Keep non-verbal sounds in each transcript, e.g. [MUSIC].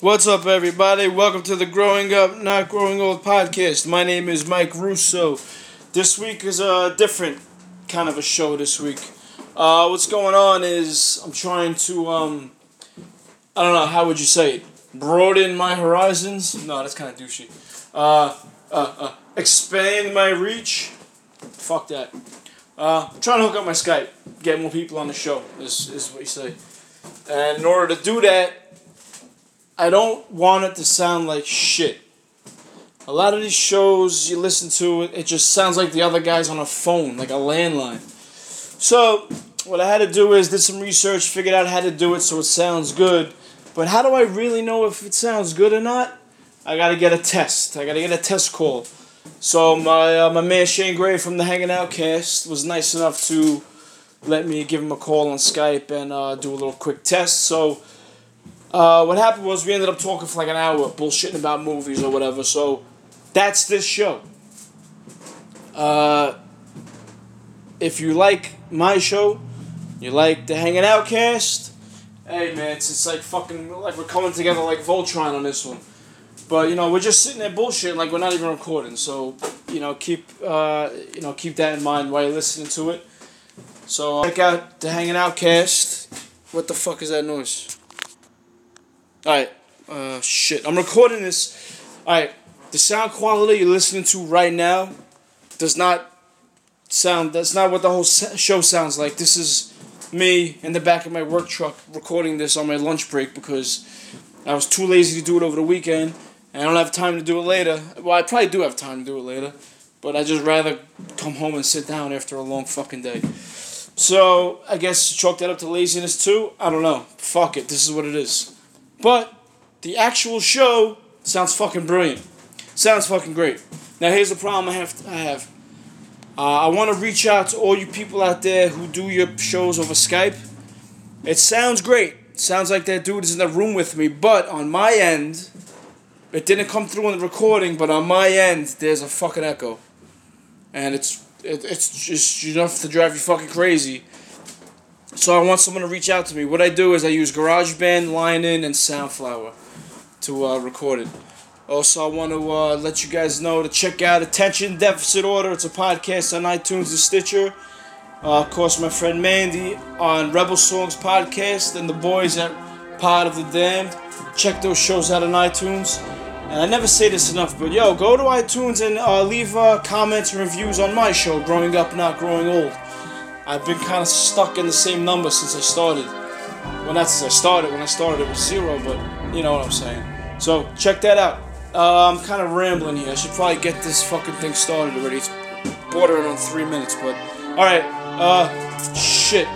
What's up, everybody? Welcome to the Growing Up, Not Growing Old podcast. My name is Mike Russo. This week is a different kind of a show this week. Uh, what's going on is I'm trying to, um, I don't know, how would you say it? Broaden my horizons? No, that's kind of douchey. Uh, uh, uh, expand my reach? Fuck that. Uh, I'm trying to hook up my Skype, get more people on the show, is, is what you say. And in order to do that, I don't want it to sound like shit. A lot of these shows you listen to, it just sounds like the other guy's on a phone, like a landline. So, what I had to do is did some research, figured out how to do it so it sounds good. But how do I really know if it sounds good or not? I gotta get a test. I gotta get a test call. So my uh, my man Shane Gray from the Hanging Out cast was nice enough to let me give him a call on Skype and uh, do a little quick test. So uh, what happened was we ended up talking for like an hour, bullshitting about movies or whatever. So that's this show. Uh, if you like my show, you like the Hanging Out cast. Hey man, it's, it's like fucking like we're coming together like Voltron on this one. But you know we're just sitting there bullshitting like we're not even recording. So you know keep uh, you know keep that in mind while you're listening to it. So check out the Hanging Out cast. What the fuck is that noise? Alright, uh, shit. I'm recording this. Alright, the sound quality you're listening to right now does not sound, that's not what the whole show sounds like. This is me in the back of my work truck recording this on my lunch break because I was too lazy to do it over the weekend and I don't have time to do it later. Well, I probably do have time to do it later, but I just rather come home and sit down after a long fucking day. So I guess chalk that up to laziness too. I don't know. Fuck it. This is what it is. But the actual show sounds fucking brilliant. Sounds fucking great. Now here's the problem I have. To, I have. Uh, I want to reach out to all you people out there who do your shows over Skype. It sounds great. Sounds like that dude is in the room with me, but on my end, it didn't come through in the recording. But on my end, there's a fucking echo, and it's it, it's just enough to drive you fucking crazy. So I want someone to reach out to me. What I do is I use GarageBand, Line-In, and Soundflower to uh, record it. Also, I want to uh, let you guys know to check out Attention Deficit Order. It's a podcast on iTunes and Stitcher. Uh, of course, my friend Mandy on Rebel Songs Podcast and the boys at Pod of the Damned. Check those shows out on iTunes. And I never say this enough, but yo, go to iTunes and uh, leave uh, comments and reviews on my show, Growing Up, Not Growing Old. I've been kind of stuck in the same number since I started. Well, not since I started. When I started, it was zero, but you know what I'm saying. So check that out. Uh, I'm kind of rambling here. I should probably get this fucking thing started already. It's bordering on three minutes, but all right. Uh, shit.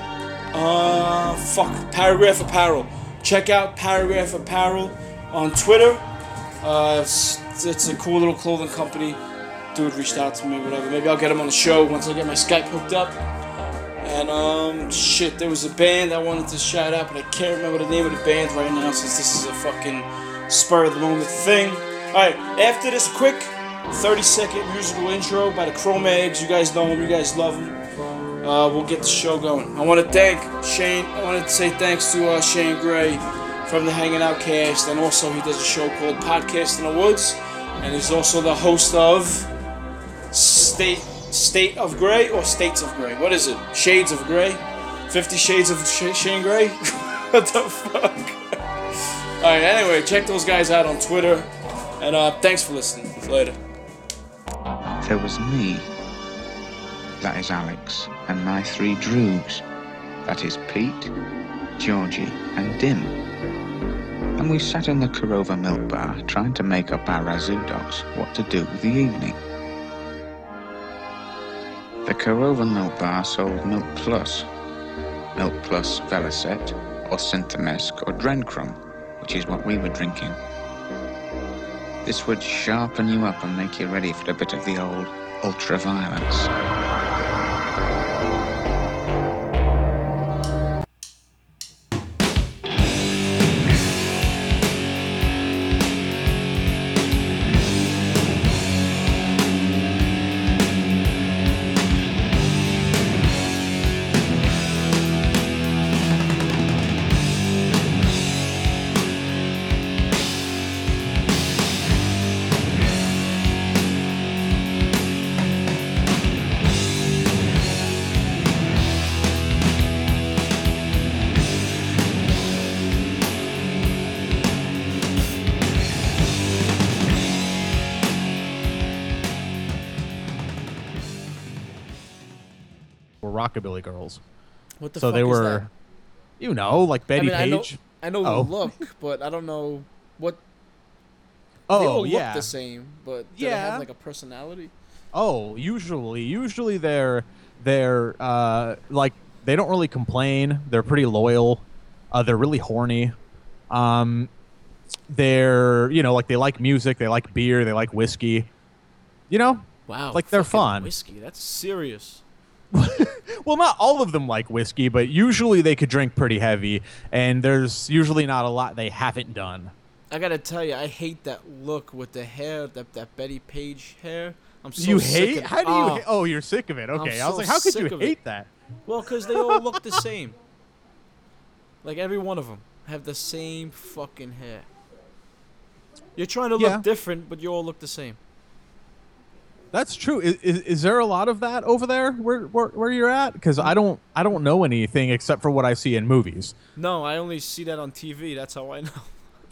Uh, fuck. Paragraph Apparel. Check out Paragraph Apparel on Twitter. Uh, it's, it's a cool little clothing company. Dude reached out to me, whatever. Maybe I'll get him on the show once I get my Skype hooked up. And um, shit, there was a band I wanted to shout out, but I can't remember the name of the band right now since this is a fucking spur of the moment thing. Alright, after this quick 30 second musical intro by the Chrome Eggs, you guys know them, you guys love them. Uh, we'll get the show going. I want to thank Shane, I wanted to say thanks to uh, Shane Gray from the Hanging Out cast, and also he does a show called Podcast in the Woods, and he's also the host of State State of Gray or States of Gray? What is it? Shades of Gray? Fifty Shades of Sh- Shane Gray? [LAUGHS] what the fuck? [LAUGHS] Alright, anyway, check those guys out on Twitter. And uh, thanks for listening. Later. There was me. That is Alex. And my three droogs. That is Pete, Georgie, and Dim. And we sat in the Korova milk bar trying to make up our rassoodocks what to do with the evening. The Korova Milk Bar sold Milk Plus, Milk Plus Vellocet, or Synthemesc, or Drencrom, which is what we were drinking. This would sharpen you up and make you ready for a bit of the old ultra-violence. What the so fuck they is were, that? you know, like Betty I mean, Page. I know, I know Oh. the look, but I don't know what [LAUGHS] they oh all yeah. look the same, but do they Yeah. have like a personality? Oh, usually, usually they're they're uh like they don't really complain. They're pretty loyal. Uh, they're really horny. Um, they're you know like they like music. They like beer. They like whiskey. You know, Wow, Like, they're fun. Whiskey, that's serious. [LAUGHS] well, not all of them like whiskey, but usually they could drink pretty heavy. And there's usually not a lot they haven't done. I gotta tell you, I hate that look with the hair, that that Bettie Page hair. I'm so you sick hate? of- How do you? Oh, ha- oh, you're sick of it. Okay, I was like, how could you of it. hate that? Well, because they all look the same. Like every one of them have the same fucking hair. You're trying to look Yeah. different, but you all look the same. That's true. Is, is, is there a lot of that over there where where, where you're at? Because I don't I don't know anything except for what I see in movies. No, I only see that on TV. That's how I [LAUGHS] know.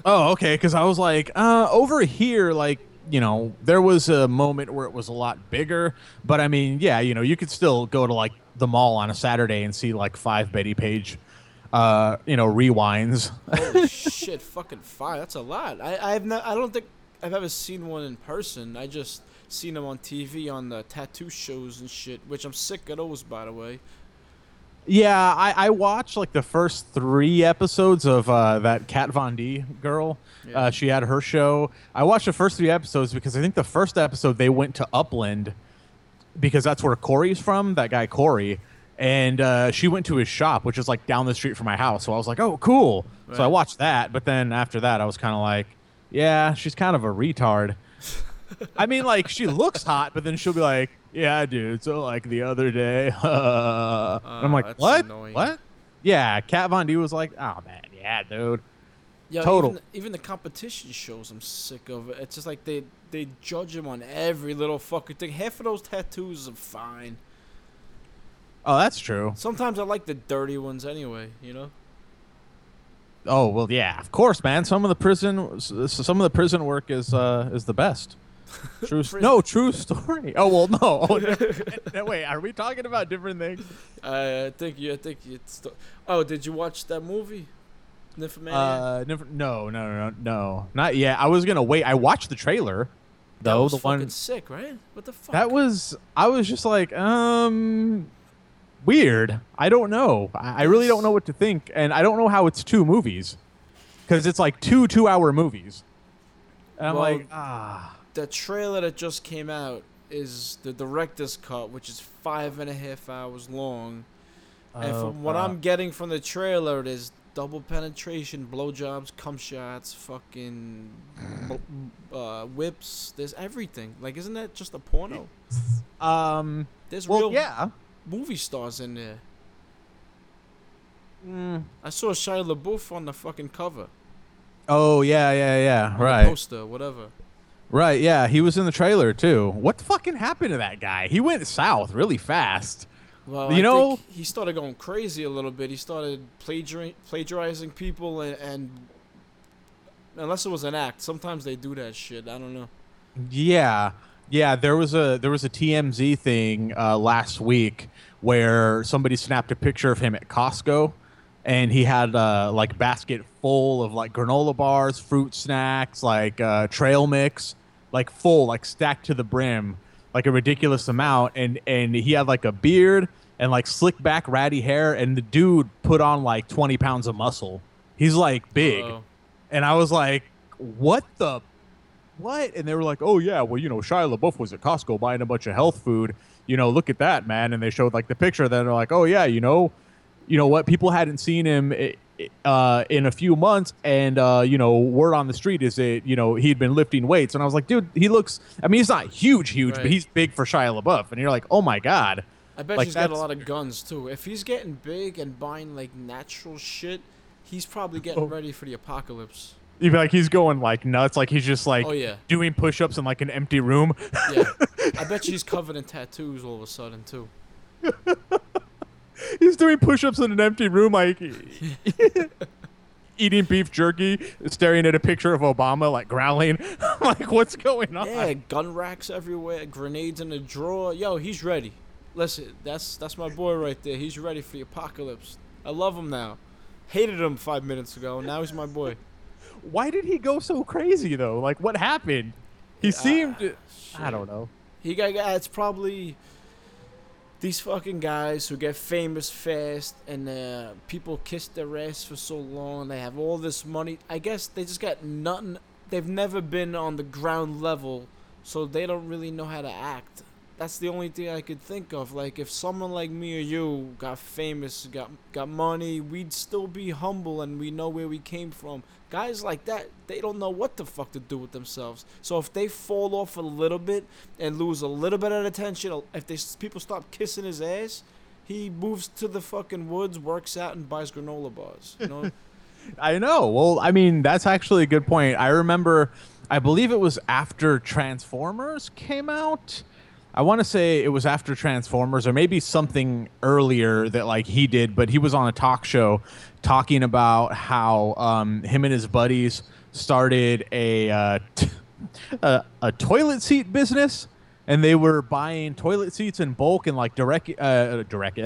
Oh, okay. Because I was like, uh, over here, like you know, there was a moment where it was a lot bigger. But I mean, yeah, you know, you could still go to like the mall on a Saturday and see like five Bettie Page, uh, you know, rewinds. [LAUGHS] Holy shit, fucking fire! That's a lot. I I've not. I don't think I've ever seen one in person. I just seen them on TV on the tattoo shows and shit, which I'm sick of those, by the way. Yeah, I, I watched like the first three episodes of uh, that Kat Von D girl. Yeah. Uh, she had her show. I watched the first three episodes because I think the first episode they went to Upland because that's where Corey's from, that guy Corey. And uh, she went to his shop, which is like down the street from my house. So I was like, oh, cool. So I watched that. But then after that, I was kind of like, yeah, she's kind of a retard. [LAUGHS] I mean, like, she looks hot, but then she'll be like, yeah, dude. So, like, the other day. [LAUGHS] and I'm Oh, like, what? annoying. What? Yeah, Kat Von D was like, oh, man, yeah, dude. Yeah, Total. Even, even the competition shows, I'm sick of it. It's just like they they judge him on every little fucking thing. Half of those tattoos are fine. Oh, that's true. Sometimes I like the dirty ones anyway. You know. Oh, well, yeah, of course, man. Some of the prison, some of the prison work is uh is the best. True. s- no, true story. Oh well, no. [LAUGHS] Oh, never- no, [LAUGHS] wait, are we talking about different things? I, I think you. I think it's. St- oh, did you watch that movie? Nymphomaniac. Uh, never. No, no, no, no, not yet. I was gonna wait. I watched the trailer, that though. was the fucking one sick, right? What the fuck? that was. I was just like, um, weird. I don't know. I, I really don't know what to think, and I don't know how it's two movies, because it's like two two-hour movies. And I'm Well, like, ah. The trailer that just came out is the director's cut, which is five and a half hours long. Oh, and Oh, from what God. I'm getting from the trailer, there's double penetration, blowjobs, cum shots, fucking uh, whips. There's everything. Like, isn't that just a porno? Um. There's Well, real yeah. movie stars in there. Mm. I saw Shia LaBeouf on the fucking cover, Oh yeah, yeah, yeah. on the Right, poster, whatever. Right. Yeah, he was in the trailer too. What fucking happened to that guy? He went south really fast. Well, You I know- he started going crazy a little bit. He started plagiari- plagiarizing people, and, and unless it was an act, sometimes they do that shit. I don't know. Yeah, yeah. There was a there was a TMZ thing uh, last week where somebody snapped a picture of him at Costco, and he had uh, like basket full of like granola bars, fruit snacks, like uh, trail mix, like full, like stacked to the brim, like a ridiculous amount, and and he had like a beard and like slick back ratty hair, and the dude put on like twenty pounds of muscle. He's like big. And I was like, what the what? And they were like, oh, yeah, well, you know, Shia LaBeouf was at Costco buying a bunch of health food. You know, look at that, man. And they showed like the picture. Then they're like, oh, yeah, you know, you know what? People hadn't seen him i- i- uh, in a few months. And, uh, you know, word on the street is that, you know, he'd been lifting weights. And I was like, dude, he looks, I mean, he's not huge, huge, but he's big for Shia LaBeouf. And you're like, oh, my God. I bet Like, he's got a lot of guns too. If he's getting big and buying like natural shit, he's probably getting Oh. ready for the apocalypse. You'd be like, he's going like nuts. Like he's just like Oh yeah, doing push ups in like an empty room. yeah. [LAUGHS] I bet you he's covered in tattoos all of a sudden too. [LAUGHS] [LAUGHS] He's doing push-ups in an empty room, like [LAUGHS] eating beef jerky, staring at a picture of Obama, like growling. [LAUGHS] like, what's going on? Yeah, gun racks everywhere, grenades in the drawer. Yo, he's ready. listen, that's that's my boy right there. He's ready for the apocalypse. I love him now. Hated him five minutes ago. Now he's my boy. Why did he go so crazy though? Like what happened? He seemed uh, I don't know. He got- it's probably these fucking guys who get famous fast and uh, people kiss their ass for so long. They have all this money. I guess they just got nothing. They've never been on the ground level, so they don't really know how to act. That's the only thing I could think of. Like if someone like me or you got famous, got got money, we'd still be humble and we know where we came from. Guys like that, they don't know what the fuck to do with themselves. So if they fall off a little bit and lose a little bit of attention, if they people stop kissing his ass, he moves to the fucking woods, works out, and buys granola bars. You know, [LAUGHS] I know. Well, I mean, that's actually a good point. I remember, I believe it was after Transformers came out. I want to say it was after Transformers or maybe something earlier that like he did, but he was on a talk show talking about how um, him and his buddies started a, uh, t- a a toilet seat business and they were buying toilet seats in bulk and like direct uh direct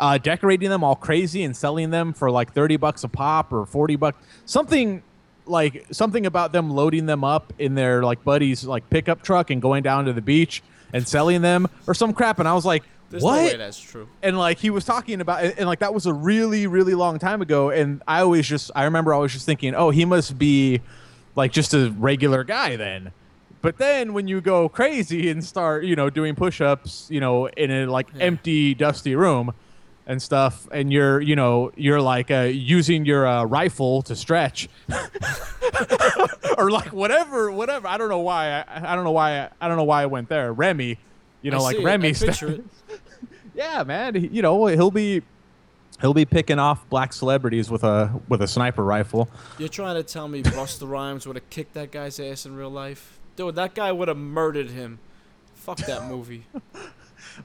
uh decorating them all crazy and selling them for like 30 bucks a pop or 40 bucks something like something about them loading them up in their like buddies like pickup truck and going down to the beach and selling them or some crap and I was like there's what no way that's true. and like he was talking about and, and, like that was a really really long time ago and i always just i remember always just thinking oh he must be like just a regular guy then but then when you go crazy and start you know doing push-ups you know in a like Yeah. empty dusty room and stuff and you're you know you're like uh, using your uh, rifle to stretch [LAUGHS] or like whatever whatever i don't know why i, I don't know why I, I don't know why i went there remy you know I like see remy st- [LAUGHS] yeah, man. He, you know, he'll be he'll be picking off black celebrities with a with a sniper rifle. You're trying to tell me Busta Rhymes would have kicked that guy's ass in real life? Dude, that guy would have murdered him. Fuck that movie. [LAUGHS]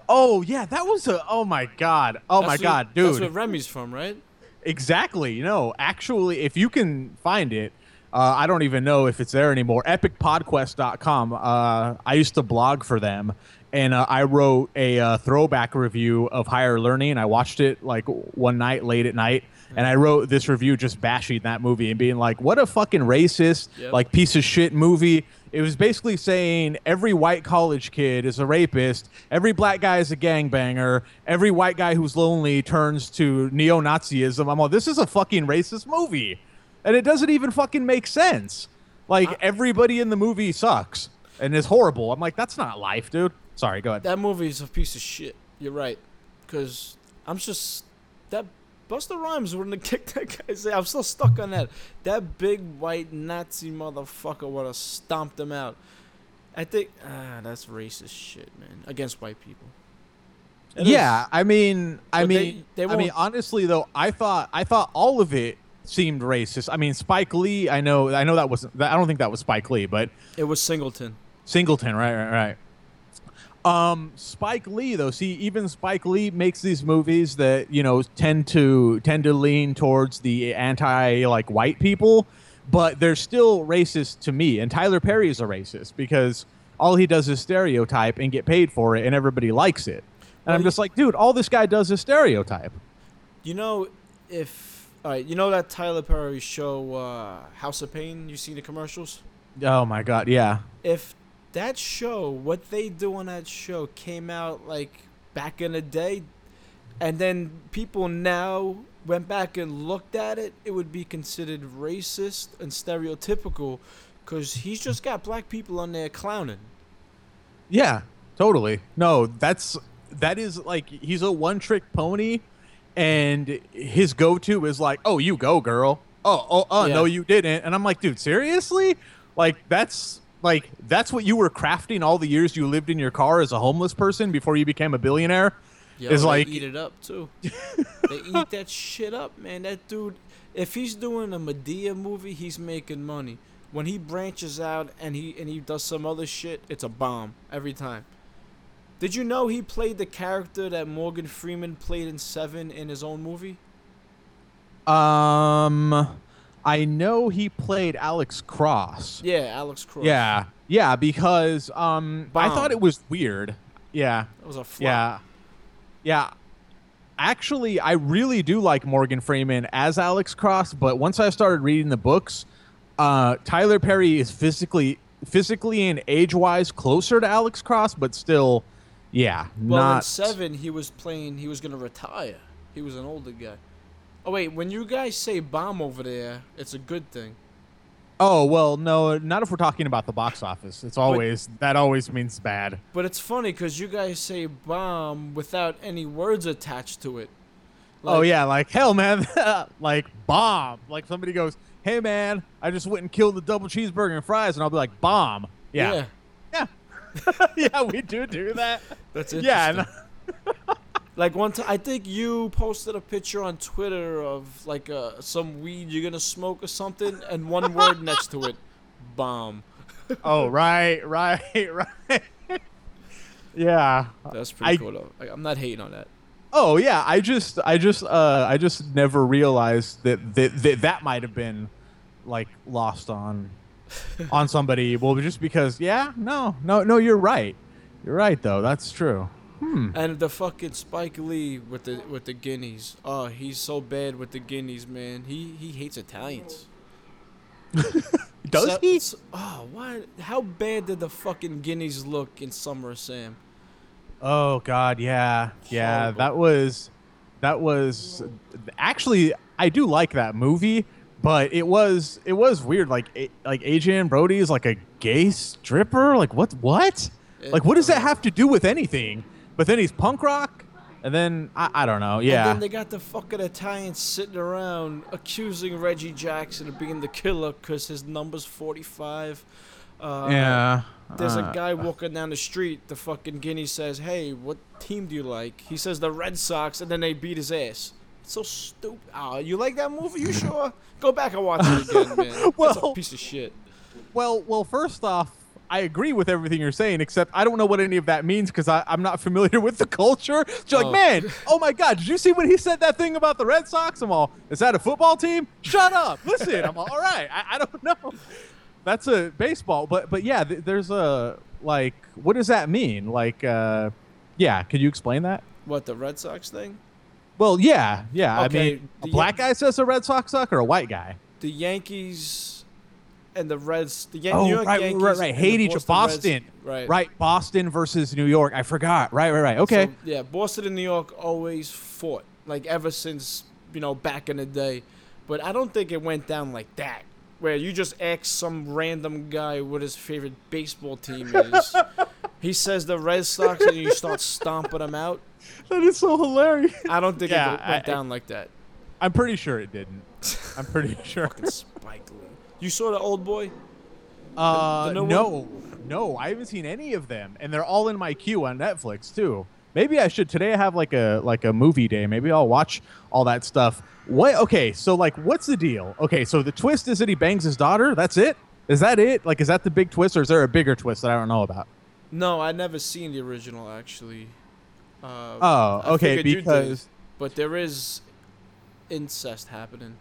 Oh yeah, that was a oh my god. Oh my That's where- god, That's dude. That's where Remy's from, right? Exactly. No, actually, if you can find it, uh, I don't even know if it's there anymore. EpicPodquest.com. Uh, I used to blog for them, and uh, I wrote a uh, throwback review of Higher Learning. I watched it like one night, late at night, and I wrote this review just bashing that movie and being like, "What a fucking racist, Yep. like piece of shit movie." It was basically saying every white college kid is a rapist, every black guy is a gangbanger, every white guy who's lonely turns to neo-Nazism. I'm like, this is a fucking racist movie, and it doesn't even fucking make sense. Like everybody in the movie sucks and is horrible. I'm like, that's not life, dude. Sorry, go ahead. That movie is a piece of shit. You're right. Because I'm just. That. Busta Rhymes wouldn't have kicked that guy's ass. I'm still stuck on that. That big white Nazi motherfucker would have stomped him out. I think. Ah, that's racist shit, man. Against white people. It is. yeah, I mean, I But mean, they I mean, honestly though, I thought I thought all of it seemed racist. I mean, Spike Lee. I know, I know that wasn't. I don't think that was Spike Lee, but It was Singleton. Singleton, right, right, right. Um, Spike Lee, though, see, even Spike Lee makes these movies that you know tend to tend to lean towards the anti like white people, but they're still racist to me. And Tyler Perry is a racist because all he does is stereotype and get paid for it, and everybody likes it. And Well, I'm just like, dude, all this guy does is stereotype. You know, if. Alright, you know that Tyler Perry show, uh, House of Payne? You seen the commercials? Oh my god, yeah. if that show, what they do on that show, came out like back in the day, and then people now went back and looked at it, it would be considered racist and stereotypical, because he's just got black people on there clowning. Yeah, totally. No, that's that is like he's a one trick pony and his go to is like, "Oh, you go, girl." Oh, oh, oh, no you didn't. And I'm like, "Dude, seriously?" Like that's like that's what you were crafting all the years you lived in your car as a homeless person before you became a billionaire? Yo, Is they like- eat it up too. [LAUGHS] they eat that shit up, man. That dude, if he's doing a Madea movie, he's making money. When he branches out and he and he does some other shit, it's a bomb every time. Did you know he played the character that Morgan Freeman played in Seven in his own movie? Um I know he played Alex Cross. Yeah, Alex Cross. Yeah. Yeah, because um I thought it was weird. Yeah. it was a flop. Yeah. Yeah. Actually, I really do like Morgan Freeman as Alex Cross, but once I started reading the books, uh, Tyler Perry is physically physically and age-wise closer to Alex Cross, but still yeah, Well, in not seven, he was playing. He was gonna retire. He was an older guy. Oh wait, when you guys say bomb over there, it's a good thing. Oh, well, no, not if we're talking about the box office. It's always that always means bad. But it's funny because you guys say bomb without any words attached to it. oh yeah, like hell, man, [LAUGHS] like bomb. Like somebody goes, "Hey, man, I just went and killed the double cheeseburger and fries," and I'll be like, "Bomb." Yeah, yeah, yeah. [LAUGHS] we do do that. [LAUGHS] that's Yeah, interesting. and- Like one time, I think you posted a picture on Twitter of like uh, some weed you're gonna smoke or something, and one word next to it, [LAUGHS] bomb. [LAUGHS] oh right, right, [LAUGHS] right. yeah. That's pretty I- cool though. I, I'm not hating on that. Oh yeah. I just, I just, uh, I just never realized that that that, that might have been like lost on on somebody. Well, just because. Yeah. No. No. No. You're right. You're right though. That's true. Hmm. And the fucking Spike Lee with the with the guineas. Oh, he's so bad with the guineas, man. He he hates Italians. [LAUGHS] Does So- he? so- oh, why? How bad did the fucking guineas look in Summer of Sam? Oh God, yeah, yeah. Horrible. That was, that was, actually, I do like that movie, but it was, it was weird. Like, A- like Adrien Brody is like a gay stripper. Like, what, what? Like, what does that have to do with anything? But then he's punk rock, and then I, I don't know. Yeah. And then they got the fucking Italians sitting around accusing Reggie Jackson of being the killer because his number's 45. Uh, yeah. There's uh, a guy walking down the street. The fucking guinea says, "Hey, what team do you like?" He says the Red Sox, and then they beat his ass. It's so stupid. Ah, you like that movie? You sure? [LAUGHS] Go back and watch it again, man. [LAUGHS] That's a Well- piece of shit. Well, well, first off, I agree with everything you're saying, except I don't know what any of that means because I'm not familiar [LAUGHS] with the culture. So you're Oh. like, man, oh my God, did you see when he said that thing about the Red Sox? I'm all, is that a football team? Shut up. Listen, I'm all, all right. I, I don't [LAUGHS] know. That's a baseball, but but yeah, th- there's a like, what does that mean? Like, uh, yeah, could you explain that? What the Red Sox thing? Well, yeah, yeah. Okay, I mean, a black guy says a Red Sox suck, or a white guy? The Yankees and the Reds. The Yan- Oh, New York right, Yankees right, right. Hate each Boston right, Right, Boston versus New York. I forgot. Right, right, right. Okay. So, yeah, Boston and New York always fought, like ever since you know back in the day. But I don't think it went down like that, where you just ask some random guy what his favorite baseball team is. [LAUGHS] he says the Red Sox, and you start stomping them out. That is so hilarious. I don't think Yeah, it went I- down like that. I'm pretty sure it didn't. I'm pretty [LAUGHS] sure. Spike Lee. You saw the old boy? Uh, the new no, no, I haven't seen any of them, and they're all in my queue on Netflix too. Maybe I should today. I have like a like a movie day. Maybe I'll watch all that stuff. What? Okay, so like, what's the deal? Okay, so the twist is that he bangs his daughter. That's it. Is that it? Like, is that the big twist, or is there a bigger twist that I don't know about? No, I never seen the original actually. Uh, Oh, okay, you did, because but there is incest happening.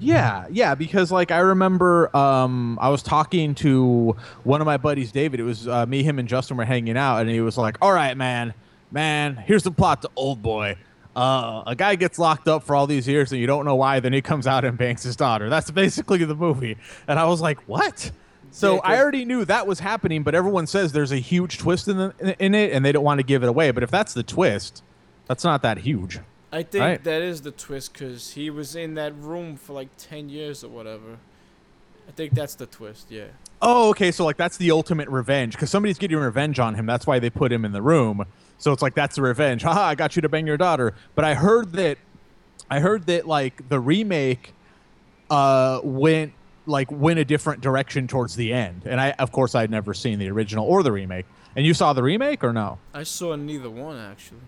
Yeah, yeah, because like I remember um I was talking to one of my buddies David. It was uh, me, him and Justin were hanging out and he was like, "All right, man. Man, here's the plot to Old Boy. Uh a guy gets locked up for all these years and you don't know why, then he comes out and bangs his daughter. That's basically the movie." And I was like, "What?" So Yeah, I already knew that was happening, but everyone says there's a huge twist in the in it and they don't want to give it away. But if that's the twist, that's not that huge. I think Right. that is the twist because he was in that room for like 10 years or whatever. I think that's the twist, yeah. Oh, okay. So like that's the ultimate revenge because somebody's getting revenge on him. That's why they put him in the room. So it's like that's the revenge. [LAUGHS] Haha, I got you to bang your daughter. But I heard that, I heard that like the remake, uh, went like went a different direction towards the end. And I, of course, I'd never seen the original or the remake. And you saw the remake or no? I saw neither one actually.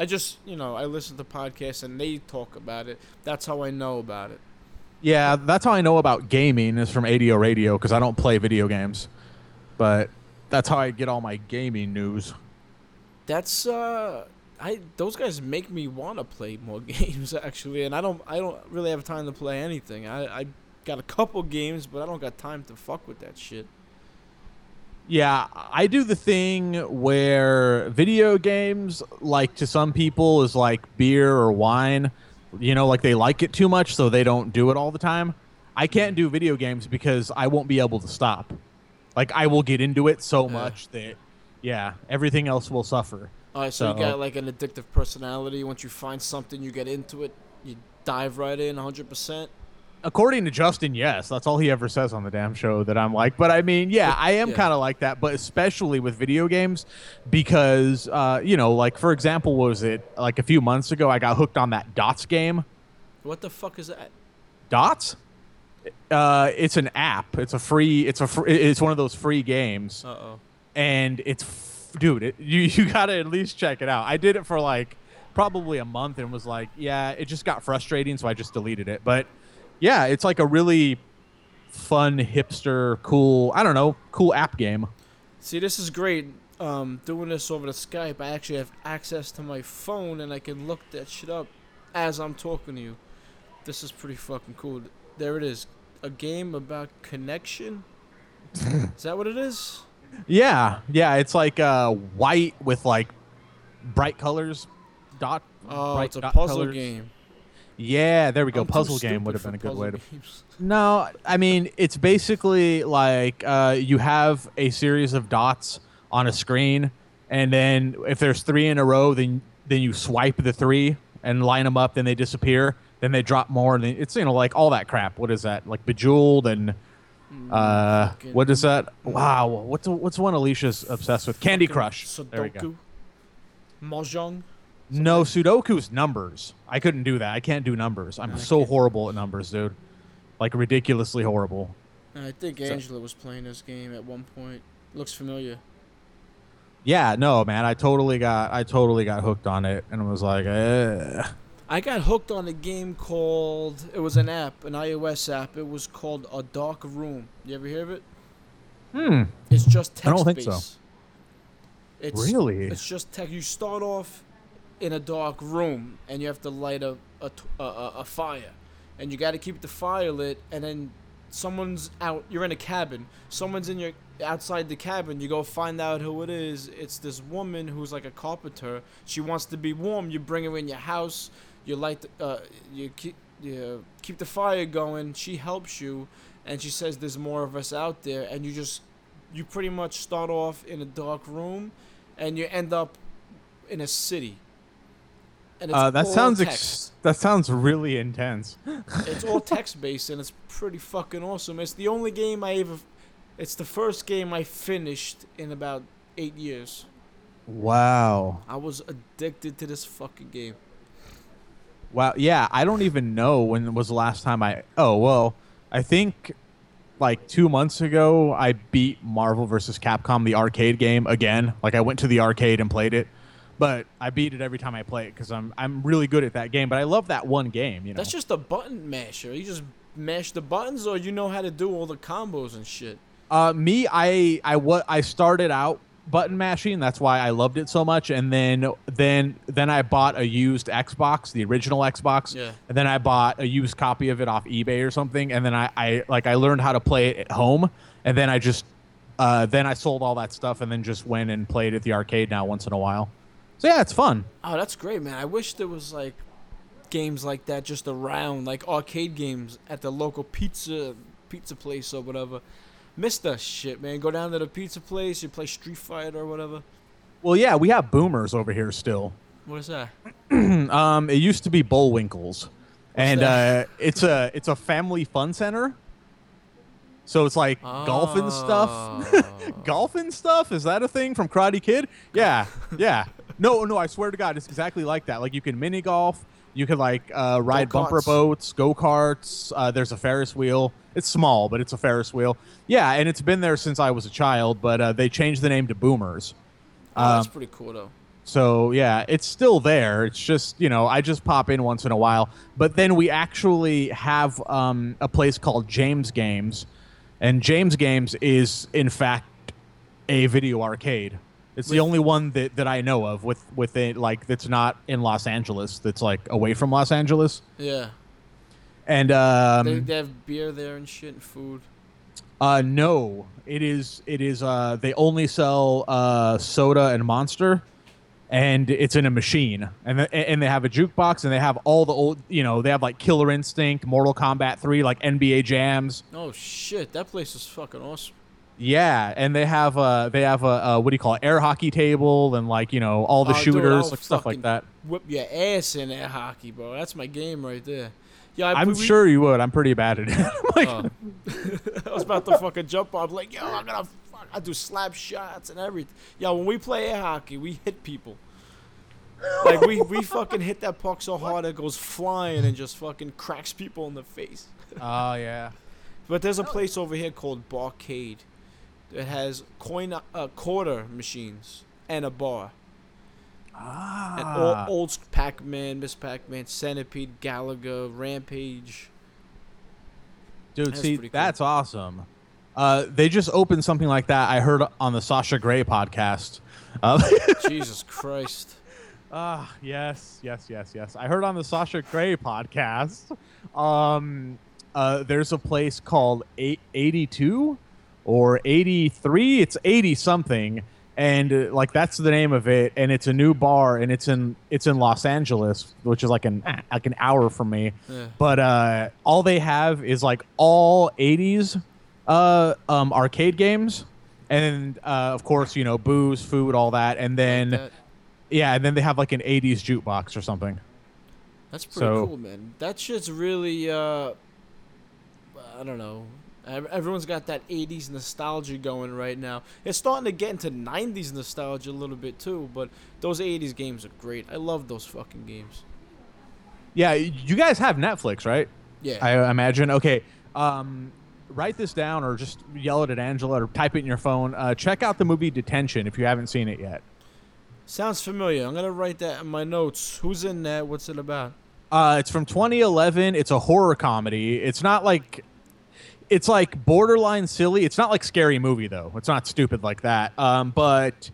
I just, you know, I listen to podcasts and they talk about it. That's how I know about it. Yeah, that's how I know about gaming is from ADO Radio because I don't play video games. But that's how I get all my gaming news. That's uh I those guys make me want to play more [LAUGHS] games actually, and I don't I don't really have time to play anything. I I got a couple games, but I don't got time to fuck with that shit. Yeah, I do the thing where video games, like to some people, is like beer or wine. You know, like they like it too much, so they don't do it all the time. I can't do video games because I won't be able to stop. Like I will get into it so Yeah. much that, yeah, everything else will suffer. All right, so, you got like an addictive personality. Once you find something, you get into it. You dive right in, 100%. According to Justin, yes, that's all he ever says on the damn show that I'm like. But I mean, yeah, I am Yeah. kind of like that, but especially with video games because, uh, you know, like for example, what was it like a few months ago? I got hooked on that Dots game. What the fuck is that? Dots. Uh, it's an app. It's a free. It's a. Fr- it's one of those free games, Uh oh. and it's, f- dude. It, you you gotta at least check it out. I did it for like probably a month and was like, yeah, it just got frustrating, so I just deleted it. But yeah, it's like a really fun hipster, cool. I don't know, cool app game. See, this is great. Um, doing this over the Skype, I actually have access to my phone and I can look that shit up as I'm talking to you. This is pretty fucking cool. There it is. A game about connection. [LAUGHS] is that what it is? Yeah, yeah. It's like uh, white with like bright colors. Dot. Oh, bright it's a puzzle colors. game. Yeah, there we go. I'm puzzle game would have been a good way to games. [LAUGHS] No, I mean it's basically like uh, you have a series of dots on a screen, and then if there's three in a row, then then you swipe the three and line them up. Then they disappear. Then they drop more. And it's you know like all that crap. What is that? Like Bejeweled and uh, fucking- what is that? Wow, what's what's one Alicia's obsessed with? Candy Crush. There we go. Sudoku. Mahjong. No, Sudoku's numbers. I couldn't do that. I can't do numbers. I'm No, so horrible at numbers, dude. Like ridiculously horrible. I think Angela was playing this game at one point. Looks familiar. Yeah, no, man. I totally got I totally got hooked on it and was like, eh. I got hooked on a game called. It was an app, an iOS app. It was called A Dark Room. You ever hear of it? Hmm. It's just text I don't think so. It's, Really? It's just text. You start off in a dark room, and you have to light a a a fire, and you got to keep the fire lit. And then someone's out. You're in a cabin. Someone's in your outside the cabin. You go find out who it is. It's this woman who's like a carpenter. She wants to be warm. You bring her in your house. You light. The, uh, you keep you keep the fire going. She helps you, and she says there's more of us out there. And you just you pretty much start off in a dark room, and you end up in a city. Uh, that sounds ex- that sounds really intense. [LAUGHS] it's all text based and it's pretty fucking awesome. It's the only game I ever. It's the first game I finished in about eight years. Wow. I was addicted to this fucking game. Wow. Yeah, I don't even know when was the last time I Oh, well, I think like 2 months ago I beat Marvel vs. Capcom the arcade game again. Like I went to the arcade and played it. But I beat it every time I play it cuz I'm I'm really good at that game, but I love that one game, you know. That's just a button masher. You just mash the buttons, or you know how to do all the combos and shit. Uh, me, I, I, what I started out button mashing. That's why I loved it so much. And then, then, then I bought a used Xbox, the original Xbox. Yeah. And then I bought a used copy of it off eBay or something. And then I, I like, I learned how to play it at home. And then I just, uh, then I sold all that stuff and then just went and played at the arcade now once in a while. So yeah, it's fun. Oh, that's great, man. I wish there was like games like that just around, like arcade games at the local pizza pizza place or whatever. Miss that shit, man. Go down to the pizza place, you play Street Fighter or whatever. Well, yeah, we have boomers over here still. What is that? [CLEARS THROAT] Um, it used to be Bullwinkles, and that? uh, it's a it's a family fun center. So it's like golf and stuff. Oh. [LAUGHS] golf and stuff is that a thing from Karate Kid? Yeah, yeah. No, no, I swear to God, it's exactly like that. Like you can mini golf, you can like uh, ride bumper Go-karts. boats, go karts. Uh, there's a Ferris wheel. It's small, but it's a Ferris wheel. Yeah, and it's been there since I was a child. But uh, they changed the name to Boomers. Oh, that's Um, pretty cool though. So yeah, it's still there. It's just you know I just pop in once in a while. But then we actually have um, a place called James Games, and James Games is in fact a video arcade. It's the only one that, that I know of with with it like that's not in Los Angeles. That's like away from Los Angeles. Yeah. And um, they, they have beer there and shit and food. Uh, no, it is. It is. Uh, they only sell uh, soda and Monster, and it's in a machine. And th- and they have a jukebox, and they have all the old. You know, they have like Killer Instinct, Mortal Kombat Three, like NBA jams. Oh shit, that place is fucking awesome. Yeah, and they have uh they have a, a what do you call it air hockey table and like you know all the Oh, shooters I'll like stuff like that. Whip your ass in air hockey, bro. That's my game right there. Yeah, I, I'm we- sure you would. I'm pretty bad at it. [LAUGHS] I'm like, Oh. [LAUGHS] [LAUGHS] I was about to fucking jump on. Like, yo, I'm gonna. Fuck, I do slap shots and everything. Yo, when we play air hockey, we hit people. Like we we fucking hit that puck so hard it goes flying and just fucking cracks people in the face. oh yeah. But there's a place over here called Barcade. It has coin uh, quarter machines and a bar. And all, Ah. old Pac-Man, Miss Pac-Man, Centipede, Galaga, Rampage. Dude, That's see, cool. that's awesome. Uh, they just opened something like that. I heard on the Sasha Grey podcast. Uh, [LAUGHS] Jesus Christ. Ah, yes, yes, yes, yes. I heard on the Sasha Grey podcast. Um, uh, there's a place called eight, 82 or 83. It's 80 something, and uh, like that's the name of it. And it's a new bar, and it's in it's in Los Angeles, which is like an like an hour from me. Yeah. But uh, all they have is like all 80s uh, um, arcade games. And uh, of course, you know, booze, food, all that, and then That- yeah, and then they have like an '80s jukebox or something. That's pretty So- cool, man. That shit's really, uh, I don't know. Ev- Everyone's got that 80s nostalgia going right now. It's starting to get into 90s nostalgia a little bit too, but those 80s games are great. I love those fucking games. Yeah, you guys have Netflix, right? Yeah. I imagine. Okay, um, write this down or just yell it at Angela or type it in your phone. Uh, check out the movie Detention if you haven't seen it yet. Sounds familiar. I'm gonna write that in my notes. Who's in that? What's it about? Uh, it's from 2011. It's a horror comedy. It's not like it's like borderline silly. It's not like scary movie though. It's not stupid like that. Um, but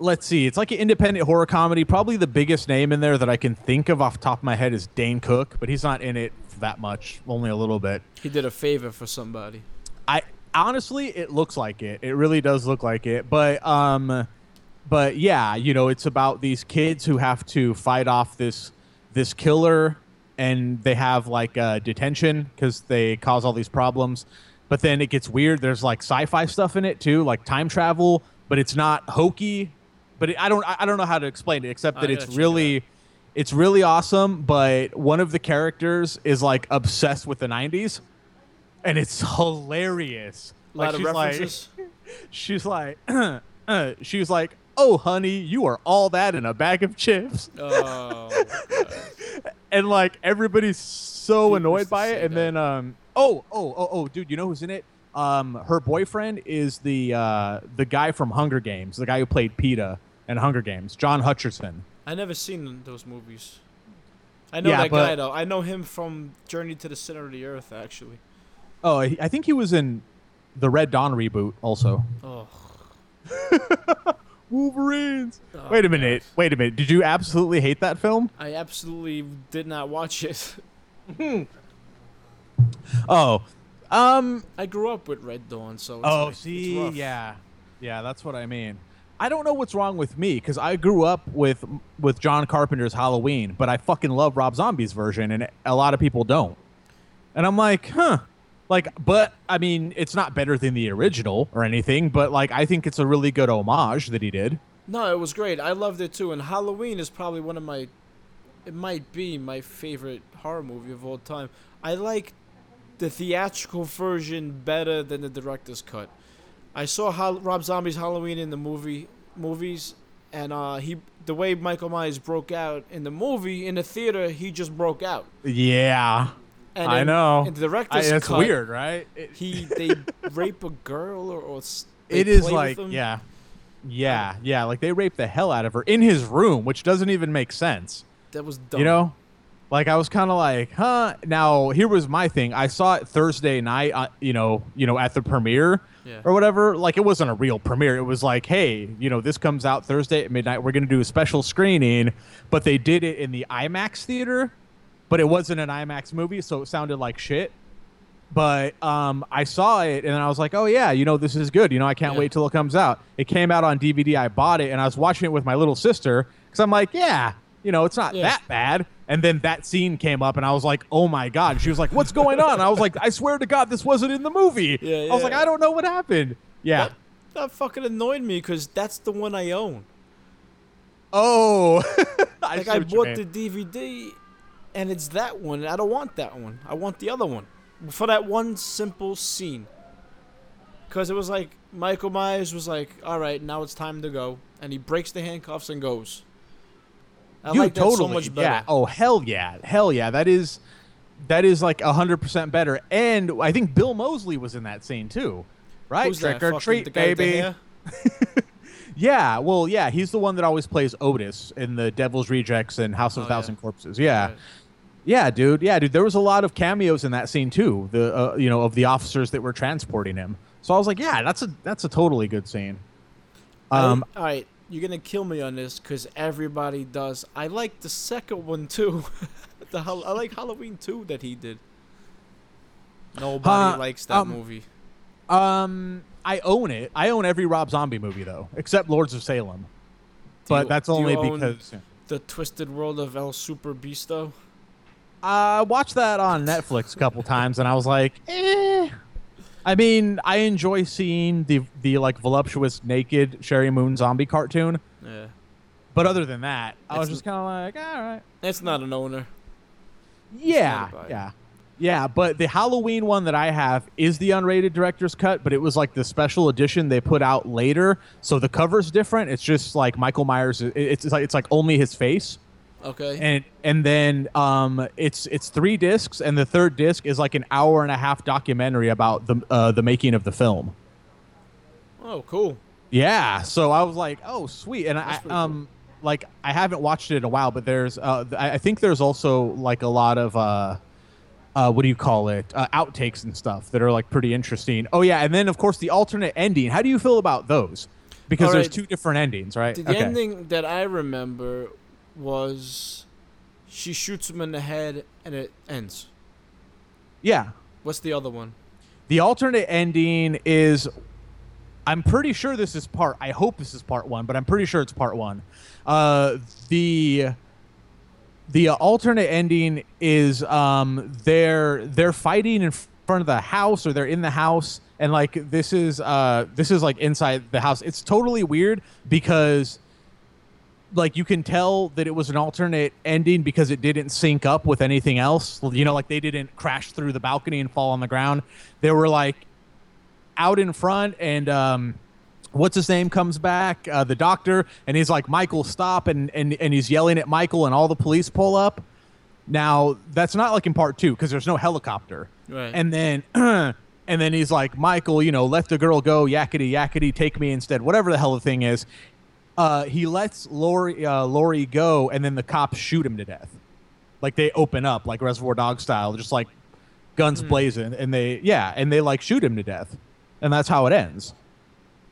let's see. It's like an independent horror comedy. Probably the biggest name in there that I can think of off the top of my head is Dane Cook, but he's not in it that much, only a little bit. He did a favor for somebody. I honestly, it looks like it. It really does look like it. But um, but yeah, you know, it's about these kids who have to fight off this this killer, and they have like uh, detention because they cause all these problems. But then it gets weird. There's like sci-fi stuff in it too, like time travel, but it's not hokey. But it, I don't I don't know how to explain it except that it's it really it's really awesome. But one of the characters is like obsessed with the '90s, and it's [LAUGHS] hilarious. A lot Like of she's like, references. [LAUGHS] she's like, uh, she was like, "Oh, honey, you are all that in a bag of chips," oh, and like everybody's so People annoyed by it. And that. then, um, oh, oh, oh, oh, dude, you know who's in it? Um, her boyfriend is the uh, the guy from Hunger Games, the guy who played Peeta in Hunger Games, John Hutcherson. I never seen those movies. I know Yeah, that but- guy though. I know him from Journey to the Center of the Earth, actually. Oh, he- I think he was in the Red Dawn reboot also. Oh, [LAUGHS] Wolverines. Oh, wait a minute. God. Wait a minute. Did you absolutely hate that film? I absolutely did not watch it. [LAUGHS] Oh, um, I grew up with Red Dawn, so it's oh, like, see, yeah, yeah, that's what I mean. I don't know what's wrong with me because I grew up with with John Carpenter's Halloween, but I fucking love Rob Zombie's version, and a lot of people don't. And I'm like, huh, like, but I mean, it's not better than the original or anything, but like, I think it's a really good homage that he did. No, it was great. I loved it too. And Halloween is probably one of my, it might be my favorite horror movie of all time. I like the theatrical version better than the director's cut. I saw Hal- Rob Zombie's Halloween in the movie movies, and uh, he the way Michael Myers broke out in the movie in the theater, he just broke out. Yeah, And I in- know. In the I, it's cut, weird, right? It, He [LAUGHS] they rape a girl or, or it is like yeah. Yeah yeah like they rape the hell out of her in his room which doesn't even make sense. That was dumb. you know? like i was kind of like huh? Now here was my thing. I saw it thursday night uh, you know you know at the premiere Yeah. or whatever. Like it wasn't a real premiere. It was like hey you know this comes out thursday at midnight. We're gonna do a special screening but they did it in the imax theater but it wasn't an imax movie so it sounded like shit but um, I saw it and I was like, oh yeah, you know this is good. You know I can't Yeah. wait till it comes out. It came out on DVD. I bought it and I was watching it with my little sister because I'm like, yeah, you know it's not Yeah. that bad. And then that scene came up and I was like, oh my god. She was like, what's going on? I was like, I swear to God, this wasn't in the movie. Yeah, I was like. I don't know what happened. Yeah. That, that fucking annoyed me because that's the one I own. Oh. [LAUGHS] I Like I bought the DVD, and it's that one. I don't want that one. I want the other one for that one simple scene. Cause it was like Michael Myers was like, "All right, now it's time to go," and he breaks the handcuffs and goes. I you like totally so much better. yeah oh hell yeah hell yeah that is that is like 100% better and i think bill moseley was in that scene too right Who's trick that? or treat baby [LAUGHS] yeah well yeah he's the one that always plays otis in the devil's rejects and house of Oh, a yeah. thousand corpses yeah Right. Yeah dude yeah dude there was a lot of cameos in that scene too the uh, you know of the officers that were transporting him so i was like yeah that's a that's a totally good scene um I, all right, you're gonna kill me on this because everybody does. I like the second one too. [LAUGHS] the I like Halloween two that he did. Nobody Uh, likes that um, movie. Um, I own it. I own every Rob Zombie movie though, except Lords of Salem. Do But you- that's only because the Twisted World of El Super Beasto. I watched that on Netflix a couple times, and I was like, eh. I mean, I enjoy seeing the the like voluptuous naked Sheri Moon zombie cartoon, Yeah, but other than that, I was just kind of like, all right, it's not an owner. yeah, yeah. Yeah, but the Halloween one that I have is the unrated director's cut, but it was like the special edition they put out later, so the cover's different. It's just like Michael Myers. It's, it's like it's like only his face, Okay. and and then um, it's it's three discs, and the third disc is like an hour and a half documentary about the uh, the making of the film. oh, cool. Yeah, so I was like, oh sweet, and I That's pretty um like I haven't watched it in a while, but there's uh I I think there's also like a lot of uh uh what do you call it uh, outtakes and stuff that are like pretty interesting. Oh yeah, and then of course the alternate ending. How do you feel about those? Because All there's two different endings, right? The ending that I remember was she shoots him in the head and it ends. Yeah. What's the other one? The alternate ending is I'm pretty sure this is part I hope this is part 1, but I'm pretty sure it's part 1. Uh the the alternate ending is um they're they're fighting in front of the house or they're in the house and like this is uh this is like inside the house. It's totally weird because like you can tell that it was an alternate ending because it didn't sync up with anything else. You know, like they didn't crash through the balcony and fall on the ground. They were like out in front and um what's his name comes back uh, the doctor and he's like michael stop and, and and he's yelling at michael and all the police pull up now that's not like in part two because there's no helicopter Right. and then [CLEARS THROAT] and then he's like michael you know let the girl go yakety yakety take me instead whatever the hell the thing is uh, he lets Laurie uh, Laurie go, and then the cops shoot him to death. Like they open up, like Reservoir Dog style, just like guns blazing, and they yeah, and they like shoot him to death, and that's how it ends.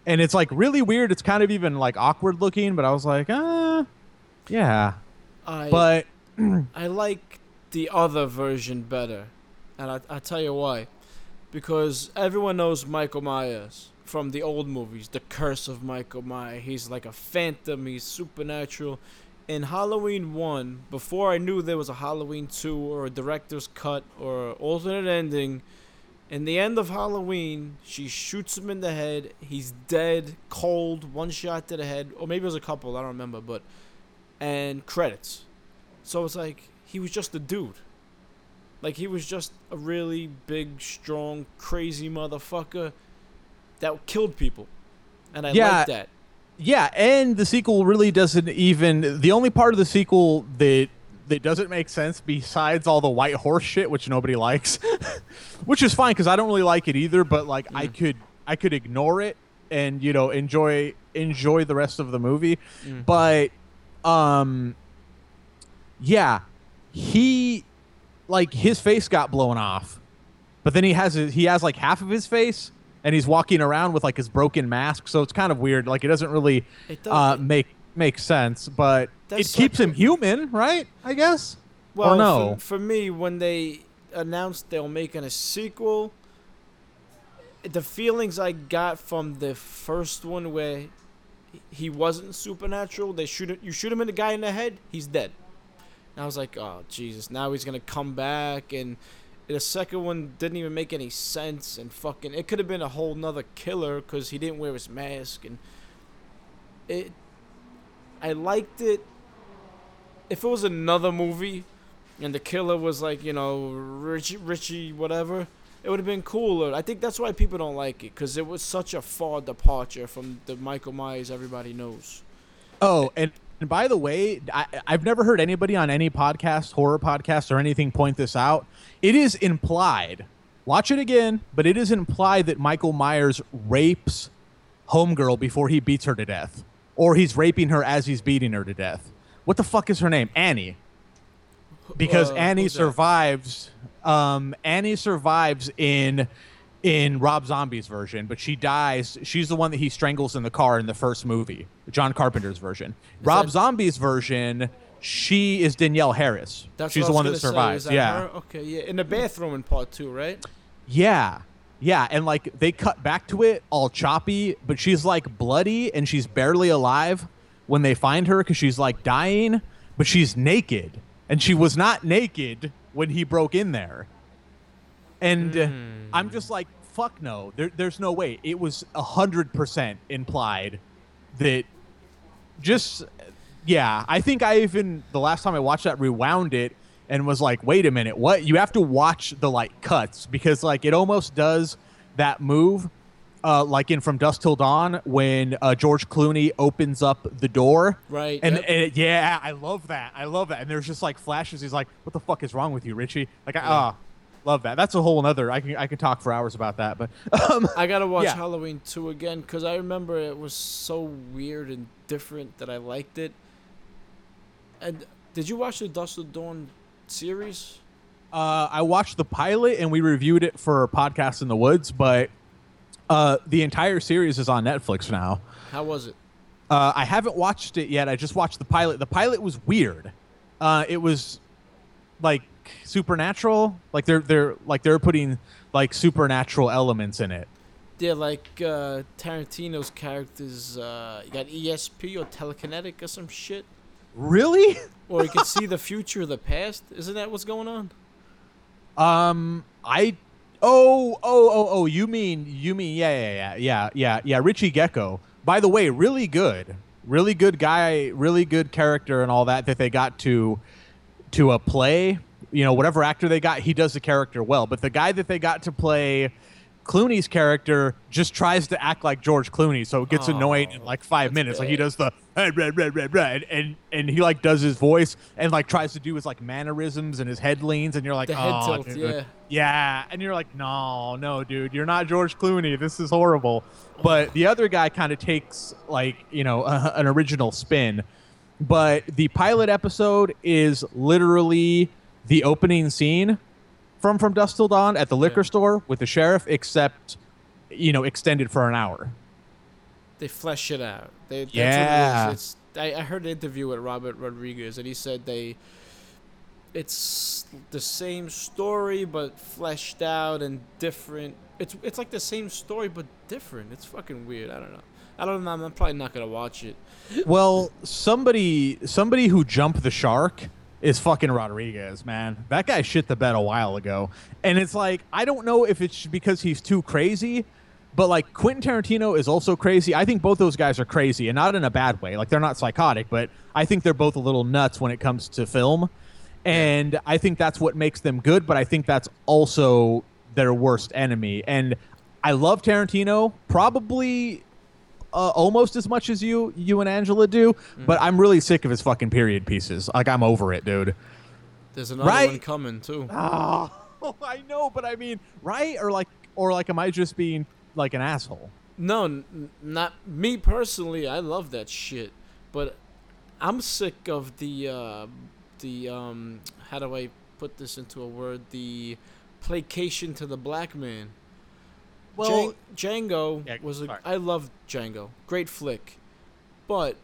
And it's like really weird. It's kind of even like awkward looking, but I was like, ah, yeah. I But [CLEARS THROAT] I like the other version better, and I I tell you why, because everyone knows Michael Myers from the old movies, The Curse of Michael Myers. He's like a phantom. He's supernatural. In Halloween one, before I knew there was a Halloween two or a director's cut or alternate ending, in the end of Halloween, she shoots him in the head. He's dead, cold, one shot to the head, or maybe it was a couple. I don't remember, but and credits. So it's like he was just a dude. Like he was just a really big, strong, crazy motherfucker that killed people. And I Yeah. like that. yeah, and the sequel really doesn't even. The only part of the sequel that that doesn't make sense, besides all the white horse shit, which nobody likes, [LAUGHS] which is fine because I don't really like it either. But like, I could I could ignore it and you know enjoy enjoy the rest of the movie. But um, yeah, he like his face got blown off, but then he has his, he has like half of his face. And he's walking around with like his broken mask, so it's kind of weird. Like it doesn't really It does- uh, make make sense, but it keeps him human, right? I guess. Well, or no? for, for me, when they announced they were making a sequel, the feelings I got from the first one where he wasn't supernatural, they shoot you shoot him in the guy in the head, he's dead. And I was like, oh Jesus! Now he's gonna come back, and the second one didn't even make any sense, and fucking it could have been a whole nother killer because he didn't wear his mask, and it. I liked it. If it was another movie, and the killer was like you know Richie Richie whatever, it would have been cooler. I think that's why people don't like it because it was such a far departure from the Michael Myers everybody knows. Oh, and, and by the way, I, I've never heard anybody on any podcast, horror podcast, or anything point this out. It is implied. Watch it again, but it is implied that Michael Myers rapes Homegirl before he beats her to death, or he's raping her as he's beating her to death. What the fuck is her name? Annie. Because Uh, Annie survives. Um, Annie survives in in Rob Zombie's version, but she dies. She's the one that he strangles in the car in the first movie, John Carpenter's version. Rob that- Zombie's version, she is Danielle Harris. That's She's what I the was one that survives. Is that yeah. her? Okay. Yeah. In the bathroom in part two, right? Yeah. Yeah, and like they cut back to it all choppy, but she's like bloody and she's barely alive when they find her because she's like dying, but she's naked. And she was not naked when he broke in there. And uh, I'm just like, fuck no. There, there's no way. It was 100% implied that just yeah i think i even the last time i watched that rewound it and was like wait a minute what? You have to watch the like cuts because like it almost does that move uh, like in from dusk till dawn when uh, george clooney opens up the door. Right, and, yep. and it- yeah i love that. I love that. And there's just like flashes. He's like what the fuck is wrong with you richie? Like ah love that that's a whole nother i can i can talk for hours about that but um I gotta watch Yeah. Halloween 2 again because I remember it was so weird and different that I liked it. And did you watch the Dusk Till Dawn series? Uh, I watched the pilot and we reviewed it for podcast in the woods, but uh, the entire series is on Netflix now. How was it? Uh, I haven't watched it yet. I just watched the pilot. The pilot was weird. Uh, it was like supernatural. Like they're they're like they're putting like supernatural elements in it. Yeah, like uh, Tarantino's characters, uh, you got ESP or telekinetic or some shit. Really? [LAUGHS] Or you can see the future the past. Isn't that what's going on? Um, I. Oh, oh, oh, oh. You mean you mean yeah, yeah, yeah, yeah, yeah, yeah. Richie Gecko. By the way, really good, really good guy, really good character, and all that that they got to to a play. You know, whatever actor they got, he does the character well. But the guy that they got to play Clooney's character just tries to act like George Clooney, so it gets annoying in like five minutes. Like he does the "Red, red, red, red, red," and and he like does his voice and like tries to do his like mannerisms and his head leans, and you're like, The head oh, tilt, yeah. Yeah, and you're like, no, no, dude, you're not George Clooney. This is horrible. But the other guy kind of takes like you know a, an original spin. But the pilot episode is literally the opening scene from From Dusk Till Dawn at the liquor store with the sheriff, except you know extended for an hour. They flesh it out. They, that's Yeah. What it is. It's, I, I heard an interview with Robert Rodriguez, and he said they. It's the same story, but fleshed out and different. It's it's like the same story, but different. It's fucking weird. I don't know. I don't know. I'm probably not gonna watch it. Well, somebody somebody who jumped the shark is fucking Rodriguez, man. That guy shit the bed a while ago. And it's like I don't know if it's because he's too crazy, but like Quentin Tarantino is also crazy. I think both those guys are crazy and not in a bad way. Like they're not psychotic, but I think they're both a little nuts when it comes to film. And I think that's what makes them good, but I think that's also their worst enemy. And I love Tarantino, probably uh, almost as much as you you and Angela do, but I'm really sick of his fucking period pieces. Like I'm over it, dude. There's another Right. one coming too. [LAUGHS] Oh, I know, but I mean, right? Or like, or like, am I just being like an asshole? No, n- not me personally. I love that shit, but I'm sick of the uh, the um. How do I put this into a word? The placation to the black man. Well, Djan- Django Yeah, was a. sorry. I love Django. Great flick, but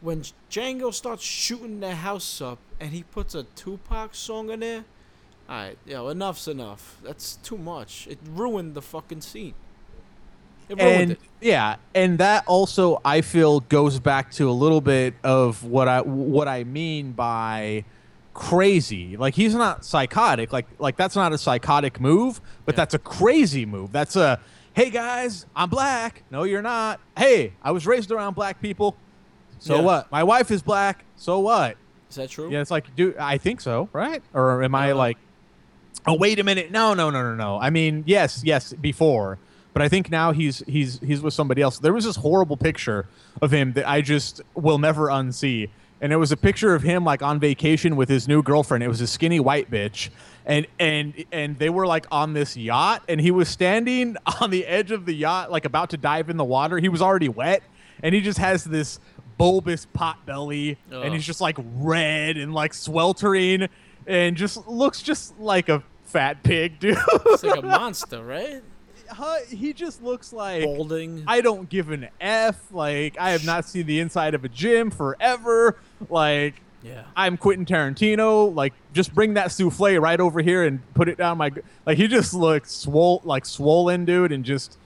when Django starts shooting the house up and he puts a Tupac song in there, Alright, yo, enough's enough. That's too much. It ruined the fucking scene. It ruined and it. yeah, and that also I feel goes back to a little bit of what I what I mean by crazy. Like he's not psychotic. Like like that's not a psychotic move, but Yeah. that's a crazy move. That's a hey guys, I'm black. No, you're not. Hey, I was raised around black people. So Yeah. what? My wife is black. So what? Is that true? Yeah, it's like, dude, I think so, right? Or am I like, oh, wait a minute, no, no, no, no, no. I mean, yes, yes, before, but I think now he's he's he's with somebody else. There was this horrible picture of him that I just will never unsee, and it was a picture of him like on vacation with his new girlfriend. It was a skinny white bitch, and and and they were like on this yacht, and he was standing [LAUGHS] on the edge of the yacht, like about to dive in the water. He was already wet, and he just has this bulbous pot belly and he's just like red and like sweltering and just looks just like a fat pig dude It's like a [LAUGHS] monster, right? Huh, he just looks like Balding. i don't give an f like i have not seen the inside of a gym forever like yeah. i'm quentin tarantino like just bring that souffle right over here and put it down my like he just looks swole like swollen dude and just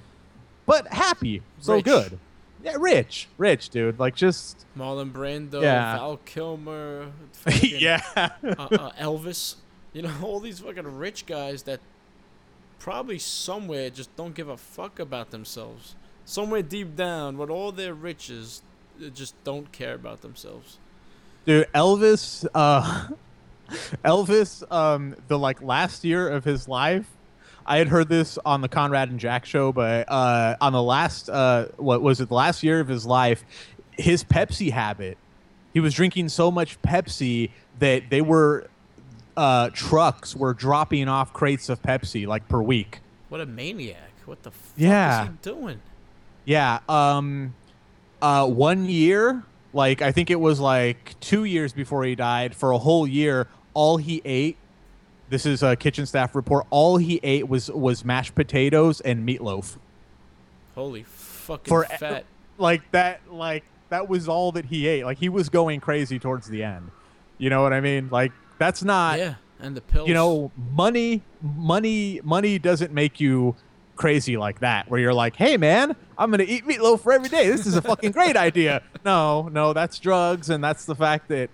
but happy so Rich. good yeah rich rich dude like just Marlon Brando, Yeah. Val Kilmer, [LAUGHS] fucking, yeah uh, uh, Elvis. You know, [LAUGHS] all these fucking rich guys that probably somewhere just don't give a fuck about themselves. Somewhere deep down, with all their riches, they just don't care about themselves. dude elvis uh [LAUGHS] elvis um the like last year of his life i had heard this on the conrad and jack show but uh on the last uh what was it the last year of his life his pepsi habit he was drinking so much pepsi that they were uh trucks were dropping off crates of pepsi like per week What a maniac! What the fuck Yeah. is he doing? Yeah. Um uh one year, like I think it was like 2 years before he died, for a whole year all he ate this is a kitchen staff report. All he ate was was mashed potatoes and meatloaf. Holy fucking For fat! like that like that was all that he ate. Like he was going crazy towards the end. You know what I mean? Like that's not yeah, and the pills. you know money money money doesn't make you crazy like that where you're like hey man i'm gonna eat meatloaf for every day. This is a fucking [LAUGHS] great idea. No no that's drugs and that's the fact that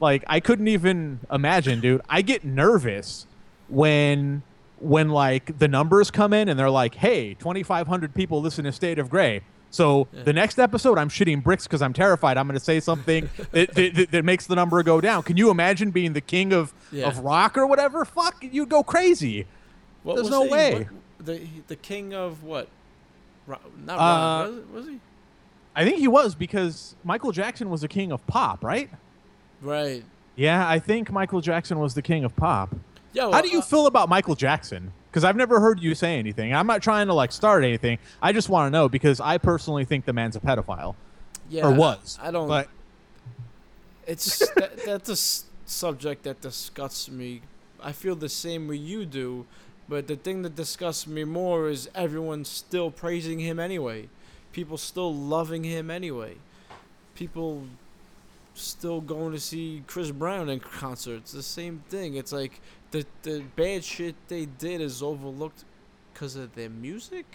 like i couldn't even imagine dude. I get nervous when when like the numbers come in and they're like hey 2500 people listen to state of gray so the next episode i'm shitting bricks because i'm terrified i'm going to say something that, that, that, that makes the number go down can you imagine being the king of Yeah. of rock or whatever fuck you'd go crazy What there's no he? way. What- the the king of what? Not Uh, rock, was, was he? i think he was because michael jackson was the king of pop right Right. yeah i think michael jackson was the king of pop Yo, how do you uh, feel about michael jackson because i've never heard you say anything i'm not trying to like start anything i just want to know because i personally think the man's a pedophile yeah, or was I don't. but It's that, that's a s- subject that disgusts me. I feel the same way you do, but the thing that disgusts me more is everyone still praising him anyway. People still loving him anyway. People still going to see Chris Brown in concerts. The same thing. It's like the the bad shit they did is overlooked because of their music.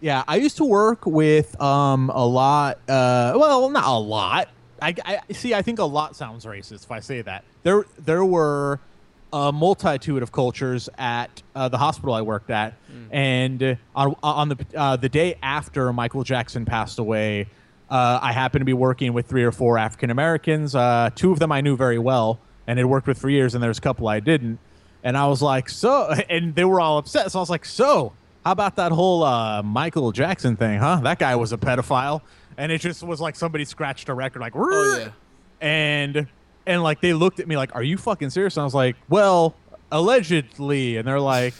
Yeah, I used to work with um a lot. Uh, well, not a lot. I, I see. I think a lot sounds racist if I say that. There there were a multitude of cultures at uh, the hospital I worked at, and uh, on on the uh, the day after Michael Jackson passed away, uh, I happened to be working with three or four African Americans. Uh, two of them I knew very well and had worked with for years, and there's a couple I didn't. And I was like, so, [LAUGHS] and they were all upset. So I was like, so, how about that whole uh, Michael Jackson thing, huh? That guy was a pedophile. And it just was like somebody scratched a record, like, Oh yeah. and and like they looked at me like, "Are you fucking serious?" And I was like, "Well, allegedly." And they're like,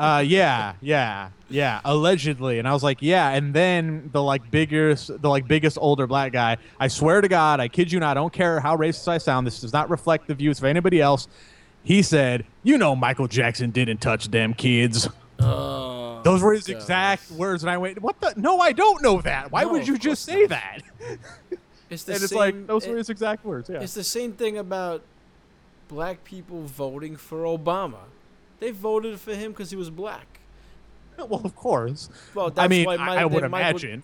"Uh, yeah, yeah, yeah, allegedly." And I was like, "Yeah." And then the like biggest, the like biggest older black guy. I swear to God, I kid you not. I don't care how racist I sound. This does not reflect the views of anybody else. He said, "You know, Michael Jackson didn't touch them kids." Oh, Those were his God. exact words, and I went, "What the? No, I don't know that. Why No, would you just say not. that?" [LAUGHS] It's the and it's same, like those were his exact words. Yeah. It's the same thing about black people voting for Obama. They voted for him because he was black. well, of course. Well, that's I mean, why I, I would Michael- imagine.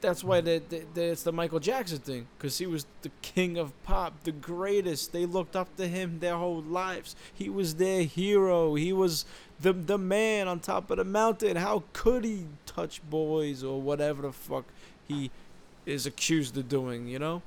That's why they, they, they, it's the Michael Jackson thing, because he was the king of pop, the greatest. They looked up to him their whole lives. He was their hero. He was the the man on top of the mountain. How could he touch boys or whatever the fuck he is accused of doing? You know?